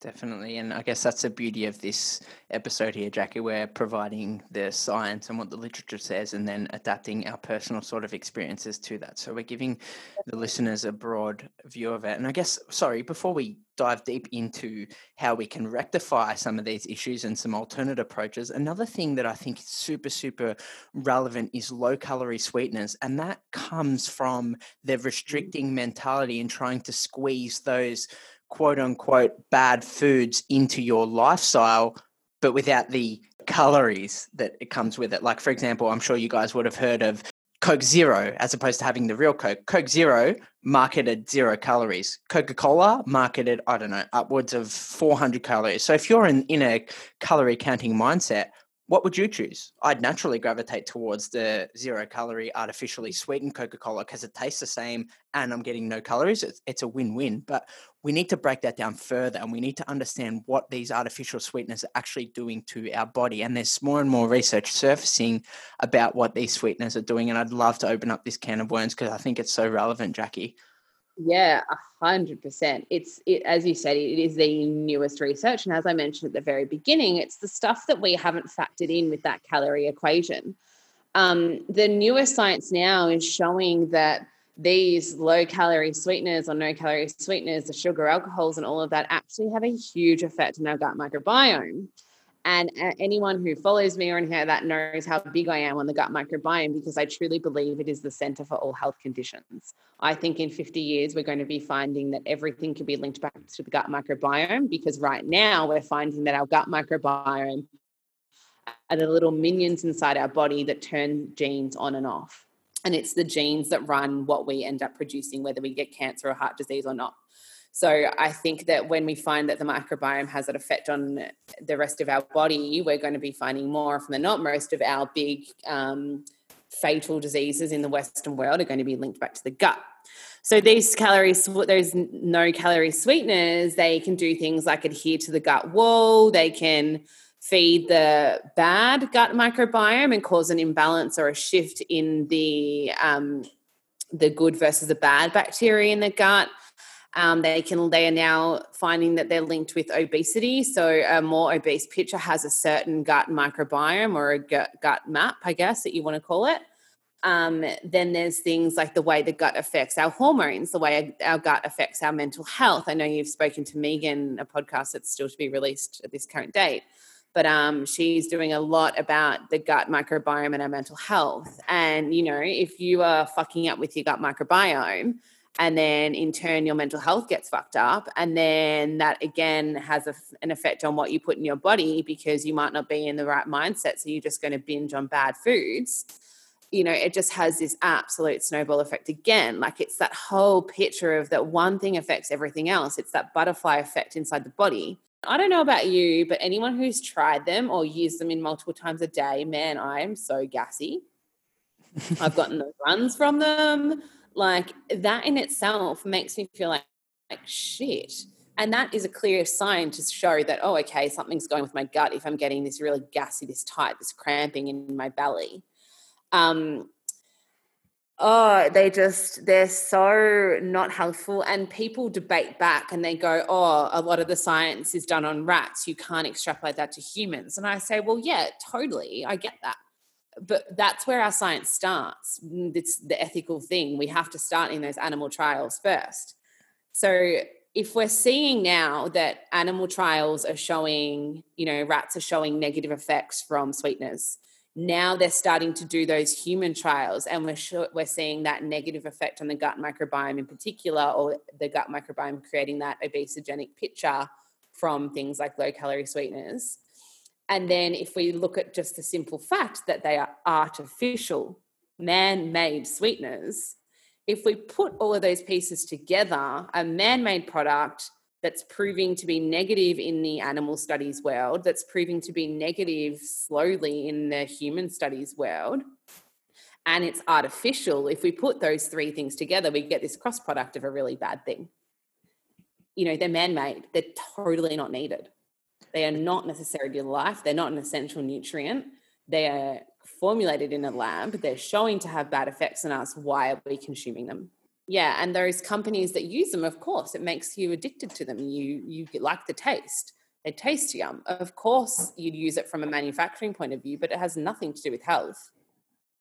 Definitely. And I guess that's the beauty of this episode here, Jackie. We're providing the science and what the literature says and then adapting our personal sort of experiences to that. So we're giving the listeners a broad view of it. And I guess, sorry, before we dive deep into how we can rectify some of these issues and some alternate approaches, another thing that I think is super, super relevant is low calorie sweeteners. And that comes from the mm-hmm. restricting mentality and trying to squeeze those quote unquote bad foods into your lifestyle, but without the calories that it comes with it. Like, for example, I'm sure you guys would have heard of Coke Zero as opposed to having the real Coke. Coke Zero marketed zero calories. Coca Cola marketed, I don't know, upwards of 400 calories. So if you're in, in a calorie counting mindset, what would you choose? I'd naturally gravitate towards the zero calorie artificially sweetened Coca Cola because it tastes the same and I'm getting no calories. It's, it's a win win. But we need to break that down further and we need to understand what these artificial sweeteners are actually doing to our body. And there's more and more research surfacing about what these sweeteners are doing. And I'd love to open up this can of worms because I think it's so relevant, Jackie. Yeah, a hundred percent. It's it as you said, it is the newest research, and as I mentioned at the very beginning, it's the stuff that we haven't factored in with that calorie equation. Um, the newest science now is showing that these low calorie sweeteners or no calorie sweeteners, the sugar alcohols, and all of that actually have a huge effect on our gut microbiome. And uh, anyone who follows me or anything like that knows how big I am on the gut microbiome because I truly believe it is the center for all health conditions. I think in 50 years, we're going to be finding that everything can be linked back to the gut microbiome because right now we're finding that our gut microbiome are the little minions inside our body that turn genes on and off. And it's the genes that run what we end up producing, whether we get cancer or heart disease or not. So I think that when we find that the microbiome has an effect on the rest of our body, we're going to be finding more often than not most of our big um, fatal diseases in the Western world are going to be linked back to the gut. So these calories, those no calorie sweeteners, they can do things like adhere to the gut wall. They can feed the bad gut microbiome and cause an imbalance or a shift in the um, the good versus the bad bacteria in the gut. Um, they can they are now finding that they're linked with obesity. So a more obese pitcher has a certain gut microbiome or a gut, gut map, I guess that you want to call it. Um, then there's things like the way the gut affects our hormones, the way our gut affects our mental health. I know you've spoken to Megan, a podcast that's still to be released at this current date, but um, she's doing a lot about the gut microbiome and our mental health. And you know, if you are fucking up with your gut microbiome, and then in turn your mental health gets fucked up and then that again has a, an effect on what you put in your body because you might not be in the right mindset so you're just going to binge on bad foods. You know it just has this absolute snowball effect again. Like it's that whole picture of that one thing affects everything else. It's that butterfly effect inside the body i don't know about you but anyone who's tried them or used them in multiple times a day man i am so gassy i've *laughs* gotten the runs from them like that in itself makes me feel like, like shit. And that is a clear sign to show that, oh, okay, something's going with my gut if I'm getting this really gassy, this tight, this cramping in my belly. Um, oh, they just, they're so not helpful. And people debate back and they go, oh, a lot of the science is done on rats. You can't extrapolate that to humans. And I say, well, yeah, totally. I get that but that's where our science starts. Mm, it's the ethical thing. We have to start in those animal trials first. So if we're seeing now that animal trials are showing, you know, rats are showing negative effects from sweeteners, now they're starting to do those human trials, and we're sure, we're seeing that negative effect on the gut microbiome in particular, or the gut microbiome creating that obesogenic picture from things like low calorie sweeteners. And then if we look at just the simple fact that they are artificial, man made sweeteners, if we put all of those pieces together, a man made product that's proving to be negative in the animal studies world, that's proving to be negative slowly in the human studies world, and it's artificial, if we put those three things together, we get this cross product of a really bad thing. You know, they're man made, they're totally not needed. They are not necessarily life. They're not an essential nutrient. They are formulated in a lab. They're showing to have bad effects on us. Why are we consuming them? Yeah, and those companies that use them, of course, it makes you addicted to them. You you like the taste. They taste yum. Of course, you'd use it from a manufacturing point of view, but it has nothing to do with health.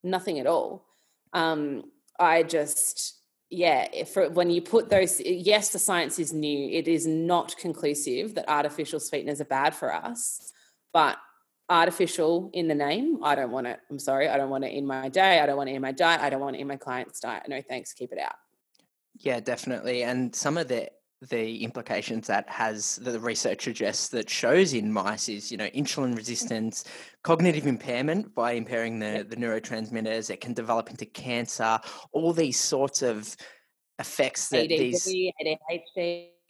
Nothing at all. Um, I just yeah, for, when you put those, yes, the science is new. It is not conclusive that artificial sweeteners are bad for us, but artificial in the name, I don't want it. I'm sorry, I don't want it in my day. I don't want it in my diet. I don't want it in my client's diet. No thanks, keep it out. Yeah, definitely. And some of the the implications that has the research suggests that shows in mice is you know insulin resistance cognitive impairment by impairing the, the neurotransmitters it can develop into cancer all these sorts of effects that ADHD, these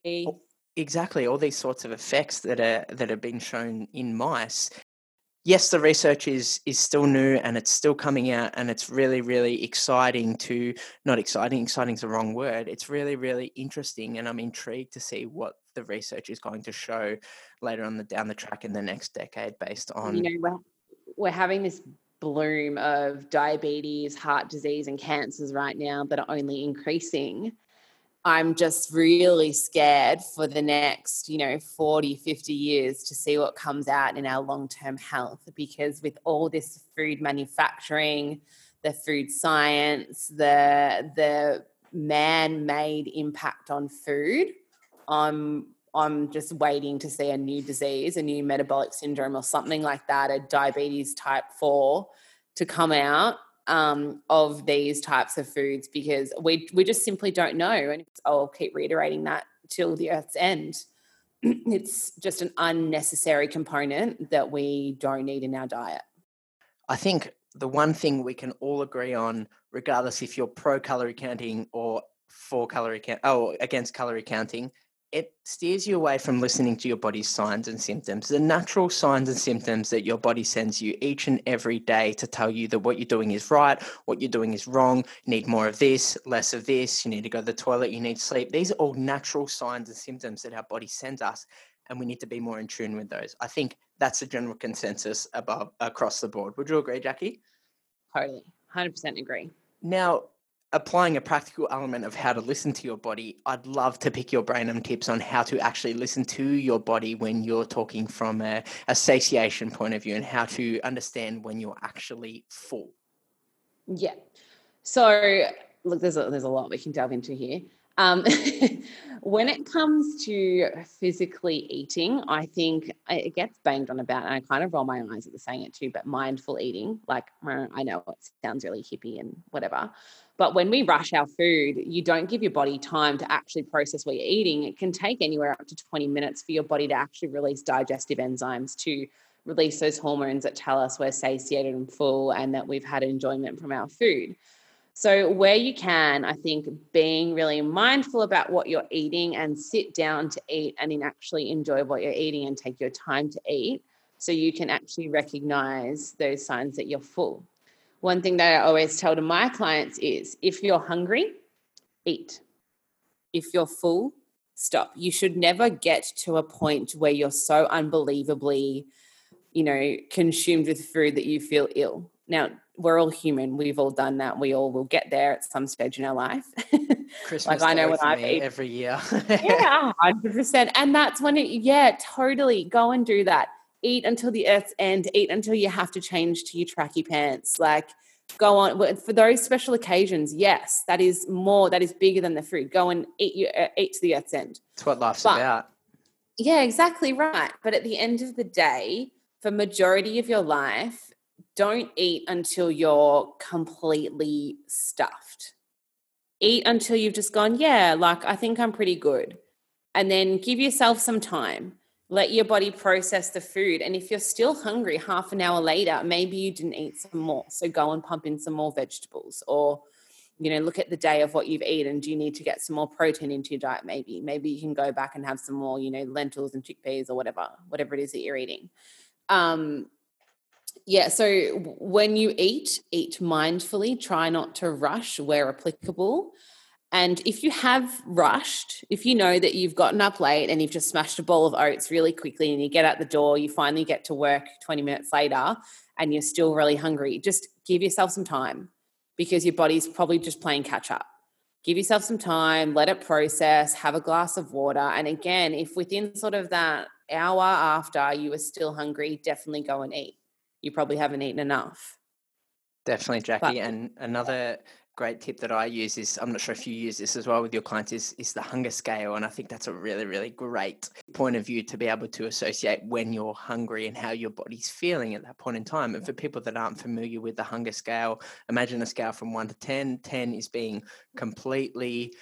ADHD. exactly all these sorts of effects that are that have been shown in mice yes, the research is is still new and it's still coming out, and it's really really exciting to not exciting. Exciting is the wrong word. It's really really interesting, and I'm intrigued to see what the research is going to show later on the down the track in the next decade, based on you know we're, we're having this bloom of diabetes, heart disease, and cancers right now that are only increasing. I'm just really scared for the next, you know, 40, 50 years to see what comes out in our long term health because with all this food manufacturing, the food science, the, the man made impact on food, I'm, I'm just waiting to see a new disease, a new metabolic syndrome or something like that, a diabetes type 4 to come out um, of these types of foods because we we just simply don't know. And I'll keep reiterating that till the earth's end. *clears throat* It's just an unnecessary component that we don't need in our diet. I think the one thing we can all agree on, regardless if you're pro calorie counting or for calorie count, oh, against calorie counting, it steers you away from listening to your body's signs and symptoms, the natural signs and symptoms that your body sends you each and every day to tell you that what you're doing is right, what you're doing is wrong, you need more of this, less of this, you need to go to the toilet, you need sleep. These are all natural signs and symptoms that our body sends us. and we need to be more in tune with those. I think that's the general consensus above across the board. Would you agree, Jackie? Totally. 100% agree. Now, applying a practical element of how to listen to your body, I'd love to pick your brain on tips on how to actually listen to your body when you're talking from a, satiation point of view and how to understand when you're actually full. Yeah. So, look, there's a, there's a lot we can delve into here. Um, *laughs* when it comes to physically eating, I think it gets banged on about, and I kind of roll my eyes at the saying it too, but mindful eating, like I know it sounds really hippie and whatever. But when we rush our food, you don't give your body time to actually process what you're eating. It can take anywhere up to 20 minutes for your body to actually release digestive enzymes to release those hormones that tell us we're satiated and full and that we've had enjoyment from our food. So, where you can, I think being really mindful about what you're eating and sit down to eat and actually enjoy what you're eating and take your time to eat so you can actually recognize those signs that you're full. One thing that I always tell to my clients is if you're hungry, eat. If you're full, stop. You should never get to a point where you're so unbelievably, you know, consumed with food that you feel ill. Now, we're all human. We've all done that. We all will get there at some stage in our life. *laughs* Christmas like I know when I've eaten every year. *laughs* yeah, hundred percent. And that's when it. Yeah, totally. Go and do that. Eat until the earth's end. Eat until you have to change to your tracky pants. Like go on for those special occasions. Yes, that is more. That is bigger than the food. Go and eat your uh, eat to the earth's end. That's what life's but, about. Yeah, exactly right. But at the end of the day, for majority of your life, don't eat until you're completely stuffed. Eat until you've just gone, yeah, like I think I'm pretty good. And then give yourself some time. Let your body process the food. And if you're still hungry half an hour later, maybe you didn't eat some more. So go and pump in some more vegetables or you know look at the day of what you've eaten do you need to get some more protein into your diet maybe maybe you can go back and have some more you know lentils and chickpeas or whatever whatever it is that you're eating um yeah, so when you eat, eat mindfully, try not to rush where applicable. And if you have rushed, if you know that you've gotten up late and you've just smashed a bowl of oats really quickly and you get out the door, you finally get to work 20 minutes later and you're still really hungry, just give yourself some time because your body's probably just playing catch up. Give yourself some time, let it process, have a glass of water. And again, if within sort of that hour after you are still hungry, definitely go and eat you probably haven't eaten enough. Definitely, Jackie. But, and another great tip that I use is I'm not sure if you use this as well with your clients is is the hunger scale and I think that's a really really great point of view to be able to associate when you're hungry and how your body's feeling at that point in time and for people that aren't familiar with the hunger scale imagine a scale from 1 to 10 10 is being completely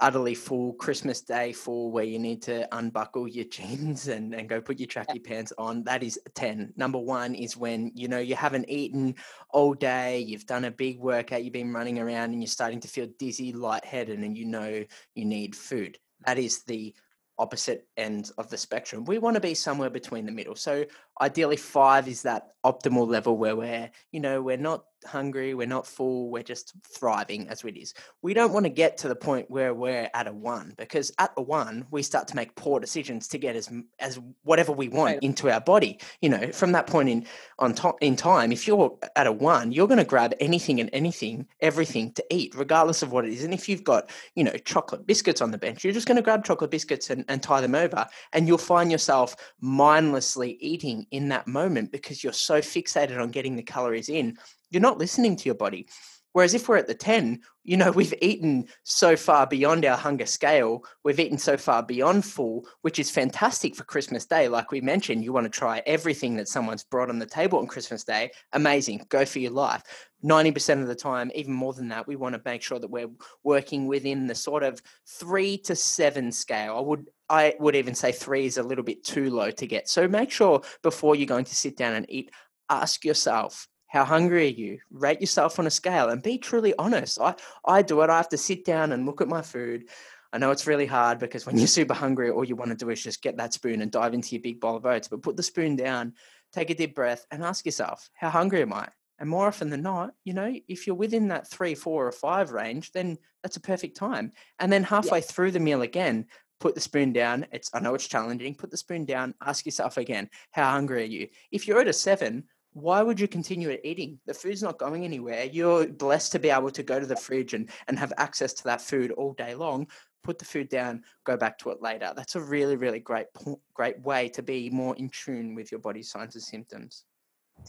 utterly full Christmas Day full where you need to unbuckle your *laughs* jeans and, and go put your tracky pants on. That is 10. Number one is when, you know, you haven't eaten all day, you've done a big workout, you've been running around and you're starting to feel dizzy, lightheaded, and you know you need food. That is the opposite end of the spectrum. We want to be somewhere between the middle. So ideally five is that optimal level where we're, you know, we're not hungry, we're not full, we're just thriving as it is. We don't want to get to the point where we're at a one because at a one we start to make poor decisions to get as as whatever we want into our body. You know, from that point in on to, in time, if you're at a one, you're going to grab anything and anything, everything to eat, regardless of what it is. And if you've got you know chocolate biscuits on the bench, you're just going to grab chocolate biscuits and, and tie them over, and you'll find yourself mindlessly eating in that moment because you're so fixated on getting the calories in you're not listening to your body. Whereas if we're at the 10, you know, *laughs* we've eaten so far beyond our hunger scale, we've eaten so far beyond full, which is fantastic for Christmas Day. Like we mentioned, you want to try everything that someone's brought on the table on Christmas Day. Amazing. Go for your life. 90% of the time, even more than that, we want to make sure that we're working within the sort of three to seven scale. I would I would even say three is a little bit too low to get. So make sure before you're going to sit down and eat, ask yourself, how hungry are you? Rate yourself on a scale and be truly honest. I, I do it. I have to sit down and look at my food. I know it's really hard because when you're mm-hmm. super hungry, all you want to do is just get that spoon and dive into your big bowl of oats. But put the spoon down, take a deep breath, and ask yourself, how hungry am I? And more often than not, you know, if you're within that three, four, or five range, then that's a perfect time. And then halfway yeah. through the meal again, put the spoon down. It's I know it's challenging. Put the spoon down. Ask yourself again, how hungry are you? If you're at a seven, why would you continue eating? The food's not going anywhere. You're blessed to be able to go to the fridge and, and have access to that food all day long. Put the food down, go back to it later. That's a really, really great, great way to be more in tune with your body's signs and symptoms.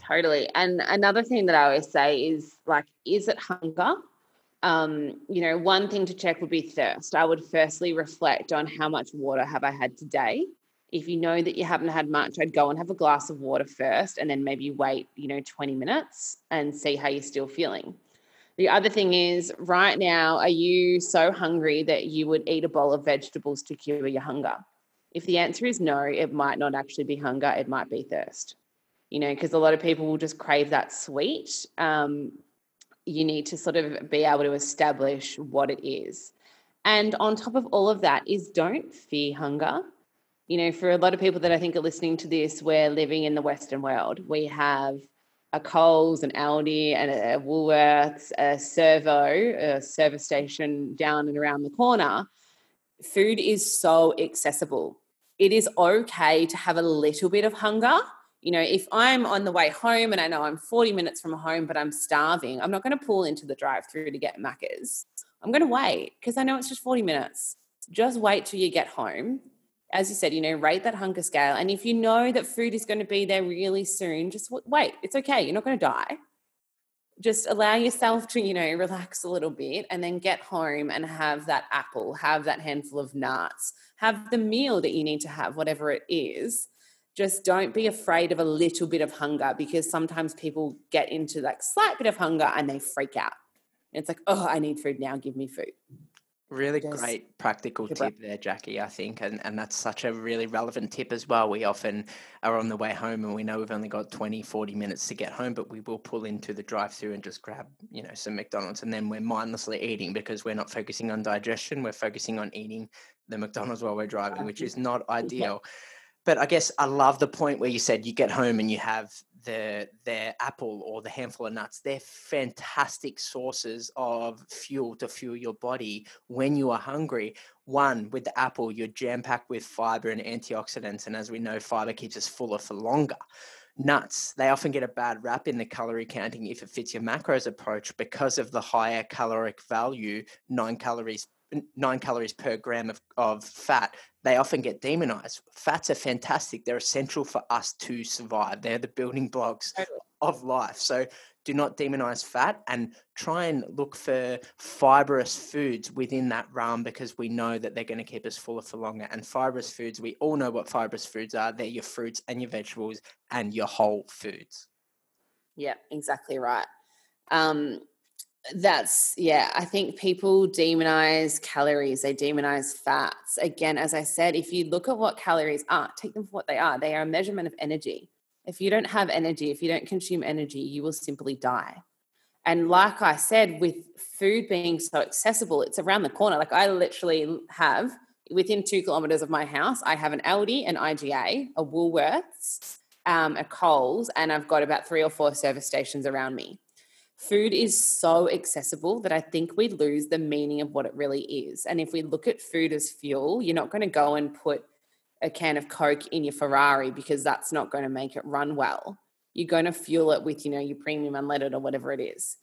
Totally. And another thing that I always say is like, is it hunger? Um, you know, one thing to check would be thirst. I would firstly reflect on how much water have I had today if you know that you haven't had much, I'd go and have a glass of water first and then maybe wait, you know, 20 minutes and see how you're still feeling. The other thing is, right now, are you so hungry that you would eat a bowl of vegetables to cure your hunger? If the answer is no, it might not actually be hunger, it might be thirst. You know, because a lot of people will just crave that sweet. Um, you need to sort of be able to establish what it is. And on top of all of that, is don't fear hunger you know, for a lot of people that I think are listening to this, we're living in the Western world. We have a Coles, an Aldi, and a Woolworths, a Servo, a service station down and around the corner. Food is so accessible. It is okay to have a little bit of hunger. You know, if I'm on the way home and I know I'm 40 minutes from home, but I'm starving, I'm not going to pull into the drive through to get Macca's. I'm going to wait because I know it's just 40 minutes. Just wait till you get home as you said, you know, rate that hunger scale. And if you know that food is going to be there really soon, just wait. It's okay. You're not going to die. Just allow yourself to, you know, relax a little bit and then get home and have that apple, have that handful of nuts, have the meal that you need to have, whatever it is. Just don't be afraid of a little bit of hunger because sometimes people get into like slight bit of hunger and they freak out. It's like, oh, I need food now. Give me food. Really great practical tip there, Jackie, I think. And, and that's such a really relevant tip as well. We often are on the way home and we know we've only got 20, 40 minutes to get home, but we will pull into the drive through and just grab, you know, some McDonald's and then we're mindlessly eating because we're not focusing on digestion. We're focusing on eating the McDonald's while we're driving, which is not ideal. But I guess I love the point where you said you get home and you have the their apple or the handful of nuts. They're fantastic sources of fuel to fuel your body when you are hungry. One with the apple you're jam packed with fiber and antioxidants and as we know fiber keeps us fuller for longer. Nuts they often get a bad rap in the calorie counting if it fits your macros approach because of the higher caloric value 9 calories nine calories per gram of, of fat, they often get demonized. Fats are fantastic. They're essential for us to survive. They're the building blocks of life. So do not demonize fat and try and look for fibrous foods within that realm because we know that they're going to keep us fuller for longer. And fibrous foods, we all know what fibrous foods are. They're your fruits and your vegetables and your whole foods. Yeah, exactly right. Um, that's yeah i think people demonize calories they demonize fats. Again as i said if you look at what calories are take them for what they are they are a measurement of energy. If you don't have energy if you don't consume energy you will simply die. And like i said with food being so accessible it's around the corner. Like i literally have within two kilometers of my house i have an aldi an iga a woolworths um, a coles and i've got about three or four service stations around me food is so accessible that I think we lose the meaning of what it really is. And if we look at food as fuel, you're not going to go and put a can of Coke in your Ferrari because that's not going to make it run well. You're going to fuel it with, you know, your premium unleaded or whatever it is.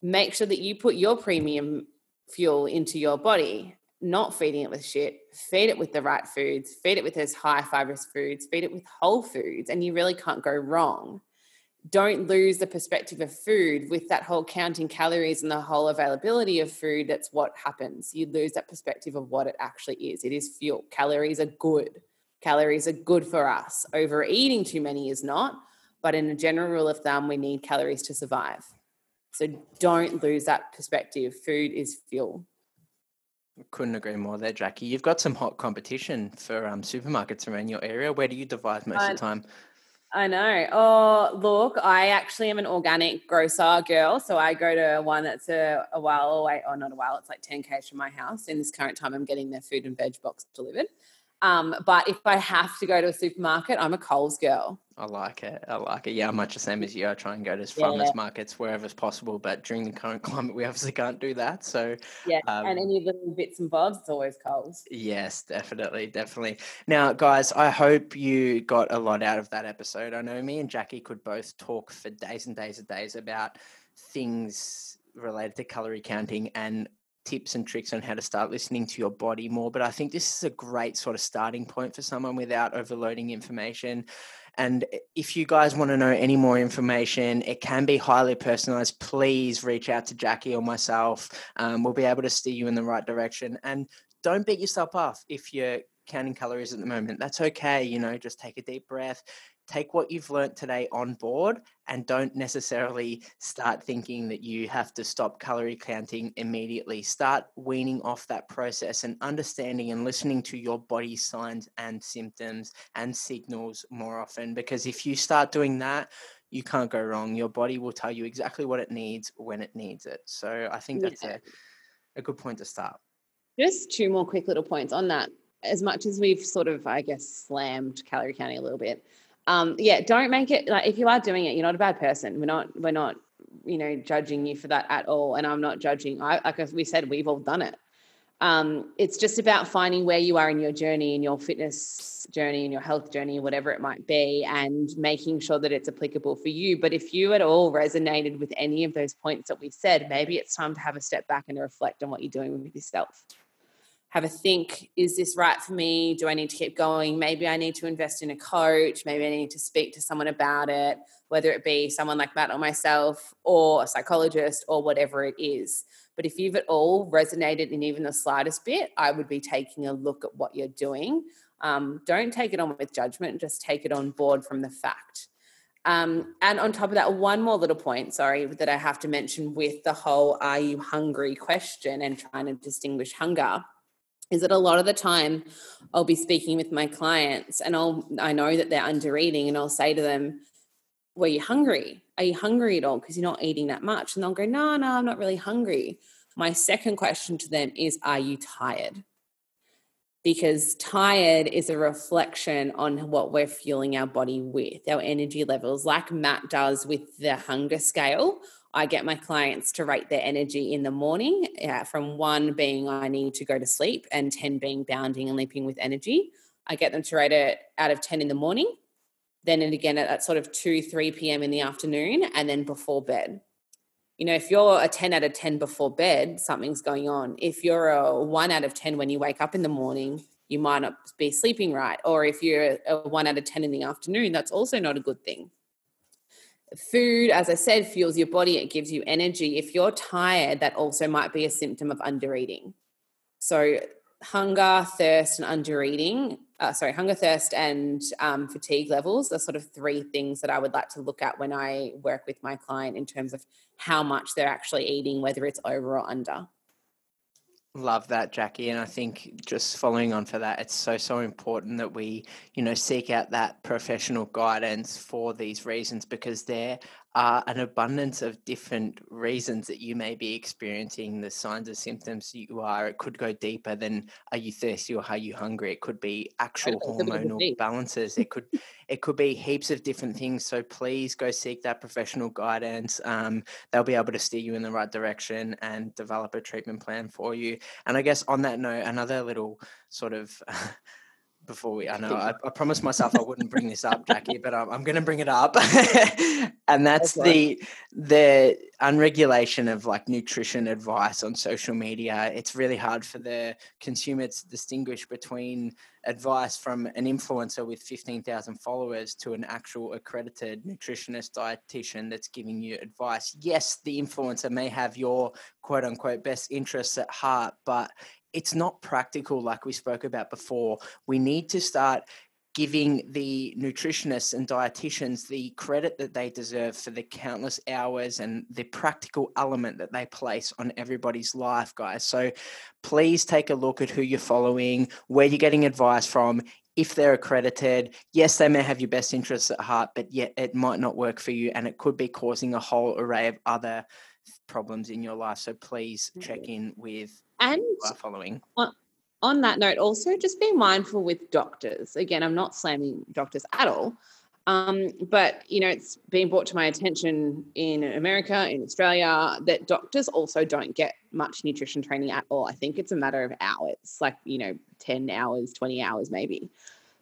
Make sure that you put your premium fuel into your body, not feeding it with shit. Feed it with the right foods, feed it with those high fibrous foods, feed it with whole foods, and you really can't go wrong don't lose the perspective of food with that whole counting calories and the whole availability of food. That's what happens. You lose that perspective of what it actually is. It is fuel. Calories are good. Calories are good for us. Overeating too many is not. But in a general rule of thumb, we need calories to survive. So don't lose that perspective. Food is fuel. Couldn't agree more there, Jackie. You've got some hot competition for um, supermarkets around your area. Where do you divide most uh, of the time? I know. Oh, look, I actually am an organic grocer girl. So I go to one that's a, a while away, or not a while, it's like 10K from my house. In this current time, I'm getting their food and veg box delivered. Um, but if I have to go to a supermarket, I'm a Coles girl. I like it. I like it. Yeah, I'm much the same as you. I try and go to as farmers markets wherever it's possible, but during the current *laughs* climate, we obviously can't do that. So yeah, um, and any little bits and bobs, it's always Coles. Yes, definitely, definitely. Now, guys, I hope you got a lot out of that episode. I know me and Jackie could both talk for days and days and days about things related to calorie counting and tips and tricks on how to start listening to your body more. But I think this is a great sort of starting point for someone without overloading information. And if you guys want to know any more information, it can be highly personalized. Please reach out to Jackie or myself. Um, we'll be able to steer you in the right direction. And don't beat yourself up if you're counting calories at the moment. That's okay. You know, just take a deep breath take what you've learned today on board and don't necessarily start thinking that you have to stop calorie counting immediately. Start weaning off that process and understanding and listening to your body signs and symptoms and signals more often. Because if you start doing that, you can't go wrong. Your body will tell you exactly what it needs when it needs it. So I think that's yeah. a, a good point to start. Just two more quick little points on that. As much as we've sort of, I guess, slammed calorie counting a little bit, um, yeah, don't make it like if you are doing it, you're not a bad person. We're not, we're not, you know, judging you for that at all. And I'm not judging. I, like we said, we've all done it. Um, it's just about finding where you are in your journey, in your fitness journey, in your health journey, whatever it might be, and making sure that it's applicable for you. But if you at all resonated with any of those points that we said, maybe it's time to have a step back and reflect on what you're doing with yourself have a think is this right for me? Do i need to keep going? Maybe i need to invest in a coach. Maybe i need to speak to someone about it whether it be someone like matt or myself or a psychologist or whatever it is. But if you've at all resonated in even the slightest bit i would be taking a look at what you're doing. Um, don't take it on with judgment just take it on board from the fact. Um, and on top of that, one more little point, sorry, that I have to mention with the whole are you hungry? question and trying to distinguish hunger is that a lot of the time I'll be speaking with my clients and I'll I know that they're under eating and I'll say to them, Were you hungry? Are you hungry at all? Because you're not eating that much. And they'll go, No, no, I'm not really hungry. My second question to them is, Are you tired? Because tired is a reflection on what we're fueling our body with, our energy levels, like Matt does with the hunger scale I get my clients to rate their energy in the morning uh, from one being I need to go to sleep and 10 being bounding and leaping with energy. I get them to rate it out of 10 in the morning, then and again at sort of 2, 3 p.m. in the afternoon, and then before bed. You know, if you're a 10 out of 10 before bed, something's going on. If you're a 1 out of 10 when you wake up in the morning, you might not be sleeping right. Or if you're a 1 out of 10 in the afternoon, that's also not a good thing food, as I said, fuels your body, it gives you energy. If you're tired, that also might be a symptom of undereating. So, hunger, thirst, and undereating uh, sorry, hunger, thirst, and um, fatigue levels are sort of three things that I would like to look at when I work with my client in terms of how much they're actually eating, whether it's over or under. Love that, Jackie. And I think just following on for that, it's so, so important that we, you know, seek out that professional guidance for these reasons because there are an abundance of different reasons that you may be experiencing the signs or symptoms you are. It could go deeper than are you thirsty or are you hungry? It could be actual hormonal balances. It could it could be heaps of different things. So please go seek that professional guidance. Um, they'll be able to steer you in the right direction and develop a treatment plan for you. And I guess on that note, another little sort of *laughs* before we, I know I, I promised myself I wouldn't bring this up, Jackie, but I'm, I'm going to bring it up, *laughs* and that's okay. the the unregulation of like nutrition advice on social media. It's really hard for the consumer to distinguish between advice from an influencer with 15,000 followers to an actual accredited nutritionist dietitian that's giving you advice. Yes, the influencer may have your quote unquote best interests at heart, but it's not practical like we spoke about before. We need to start giving the nutritionists and dietitians the credit that they deserve for the countless hours and the practical element that they place on everybody's life, guys. So please take a look at who you're following, where you're getting advice from. If they're accredited, yes, they may have your best interests at heart, but yet it might not work for you and it could be causing a whole array of other problems in your life. So please mm-hmm. check in with and following. On, on that note, also just be mindful with doctors. Again, I'm not slamming doctors at all. Um, but you know, it's been brought to my attention in America, in Australia, that doctors also don't get much nutrition training at all. I think it's a matter of hours, like you know, 10 hours, 20 hours maybe.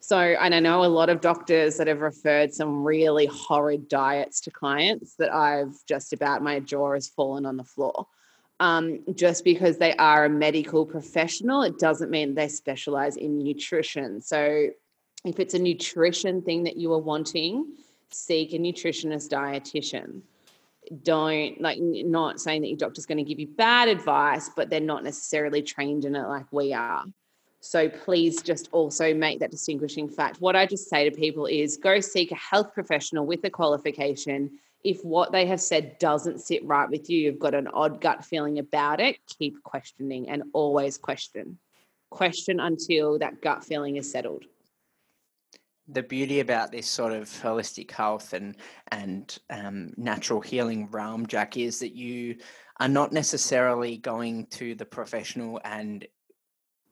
So, and I know a lot of doctors that have referred some really horrid diets to clients that I've just about my jaw has fallen on the floor. Um, just because they are a medical professional, it doesn't mean they specialize in nutrition. So, if it's a nutrition thing that you are wanting, seek a nutritionist dietitian. Don't like not saying that your doctor's going to give you bad advice, but they're not necessarily trained in it like we are. So please just also make that distinguishing fact. What I just say to people is go seek a health professional with a qualification. If what they have said doesn't sit right with you, you've got an odd gut feeling about it, keep questioning and always question. Question until that gut feeling is settled the beauty about this sort of holistic health and and um, natural healing realm, Jack, is that you are not necessarily going to the professional and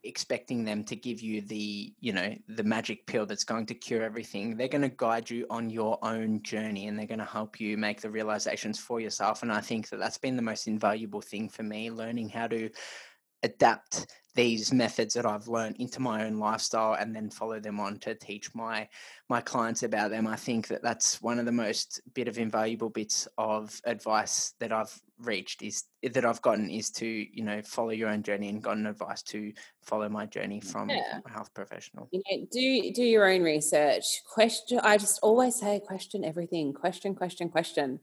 expecting them to give you the you know the magic pill that's going to cure everything. They're going to guide you on your own journey and they're going to help you make the realizations for yourself. And i think that that's been the most invaluable thing for me learning how to adapt these methods that I've learned into my own lifestyle and then follow them on to teach my my clients about them. I think that that's one of the most bit of invaluable bits of advice that I've reached is that I've gotten is to you know follow your own journey and gotten advice to follow my journey from yeah. a health professional. You know, do do your own research. Question. I just always say question everything. Question. Question. Question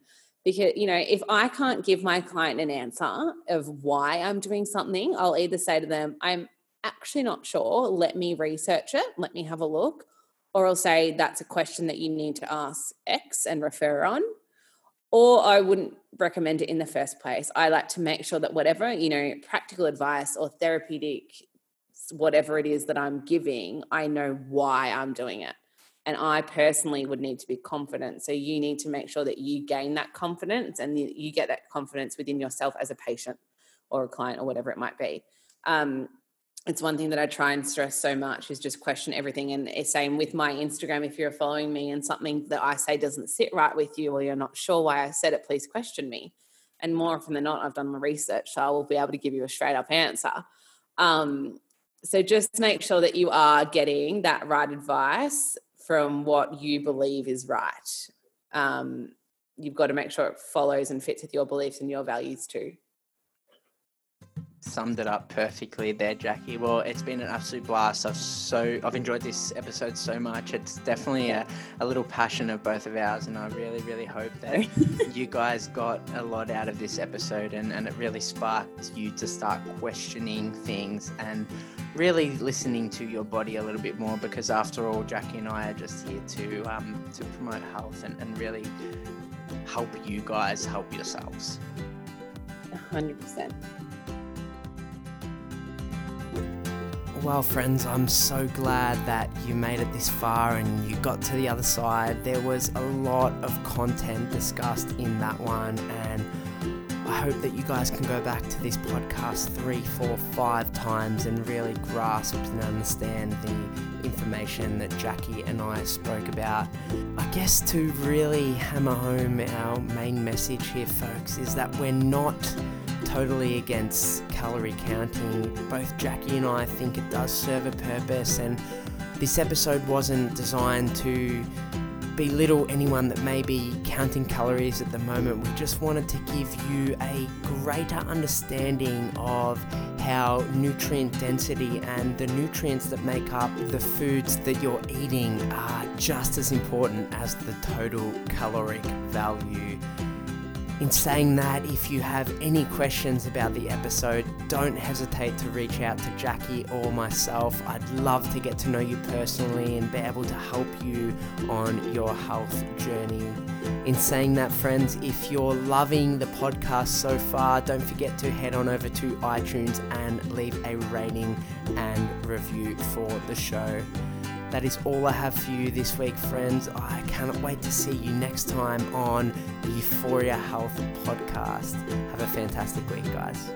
because you know if i can't give my client an answer of why i'm doing something i'll either say to them i'm actually not sure. Let me research it. Let me have a look. Or i'll say that's a question that you need to ask x and refer on. Or i wouldn't recommend it in the first place. I like to make sure that whatever you know practical advice or therapeutic whatever it is that i'm giving i know why i'm doing it and I personally would need to be confident. So you need to make sure that you gain that confidence and you get that confidence within yourself as a patient or a client or whatever it might be. Um, it's one thing that I try and stress so much is just question everything. And it's same with my Instagram. If you're following me and something that I say doesn't sit right with you or you're not sure why I said it, please question me. And more often than not, I've done my research, so I will be able to give you a straight up answer. Um, so just make sure that you are getting that right advice from what you believe is right. Um, you've got to make sure it follows and fits with your beliefs and your values too. Summed it up perfectly there, Jackie. Well, it's been an absolute blast. I've so I've enjoyed this episode so much. It's definitely a, a little passion of both of ours, and I really, really hope that *laughs* you guys got a lot out of this episode and, and it really sparked you to start questioning things and really listening to your body a little bit more because after all, Jackie and I are just here to um, to promote health and, and really help you guys help yourselves. 100%. Well, friends, I'm so glad that you made it this far and you got to the other side. There was a lot of content discussed in that one, and I hope that you guys can go back to this podcast three, four, five times and really grasp and understand the information that Jackie and I spoke about. I guess to really hammer home our main message here, folks, is that we're not totally against calorie counting. Both Jackie and I think it does serve a purpose, and this episode wasn't designed to belittle anyone that may be counting calories at the moment. We just wanted to give you a greater understanding of how nutrient density and the nutrients that make up the foods that you're eating are just as important as the total caloric value. In saying that, if you have any questions about the episode, don't hesitate to reach out to Jackie or myself. I'd love to get to know you personally and be able to help you on your health journey. In saying that, friends, if you're loving the podcast so far, don't forget to head on over to iTunes and leave a rating and review for the show. That is all I have for you this week, friends. I cannot wait to see you next time on the You4ia Health Podcast. Have a fantastic week, guys.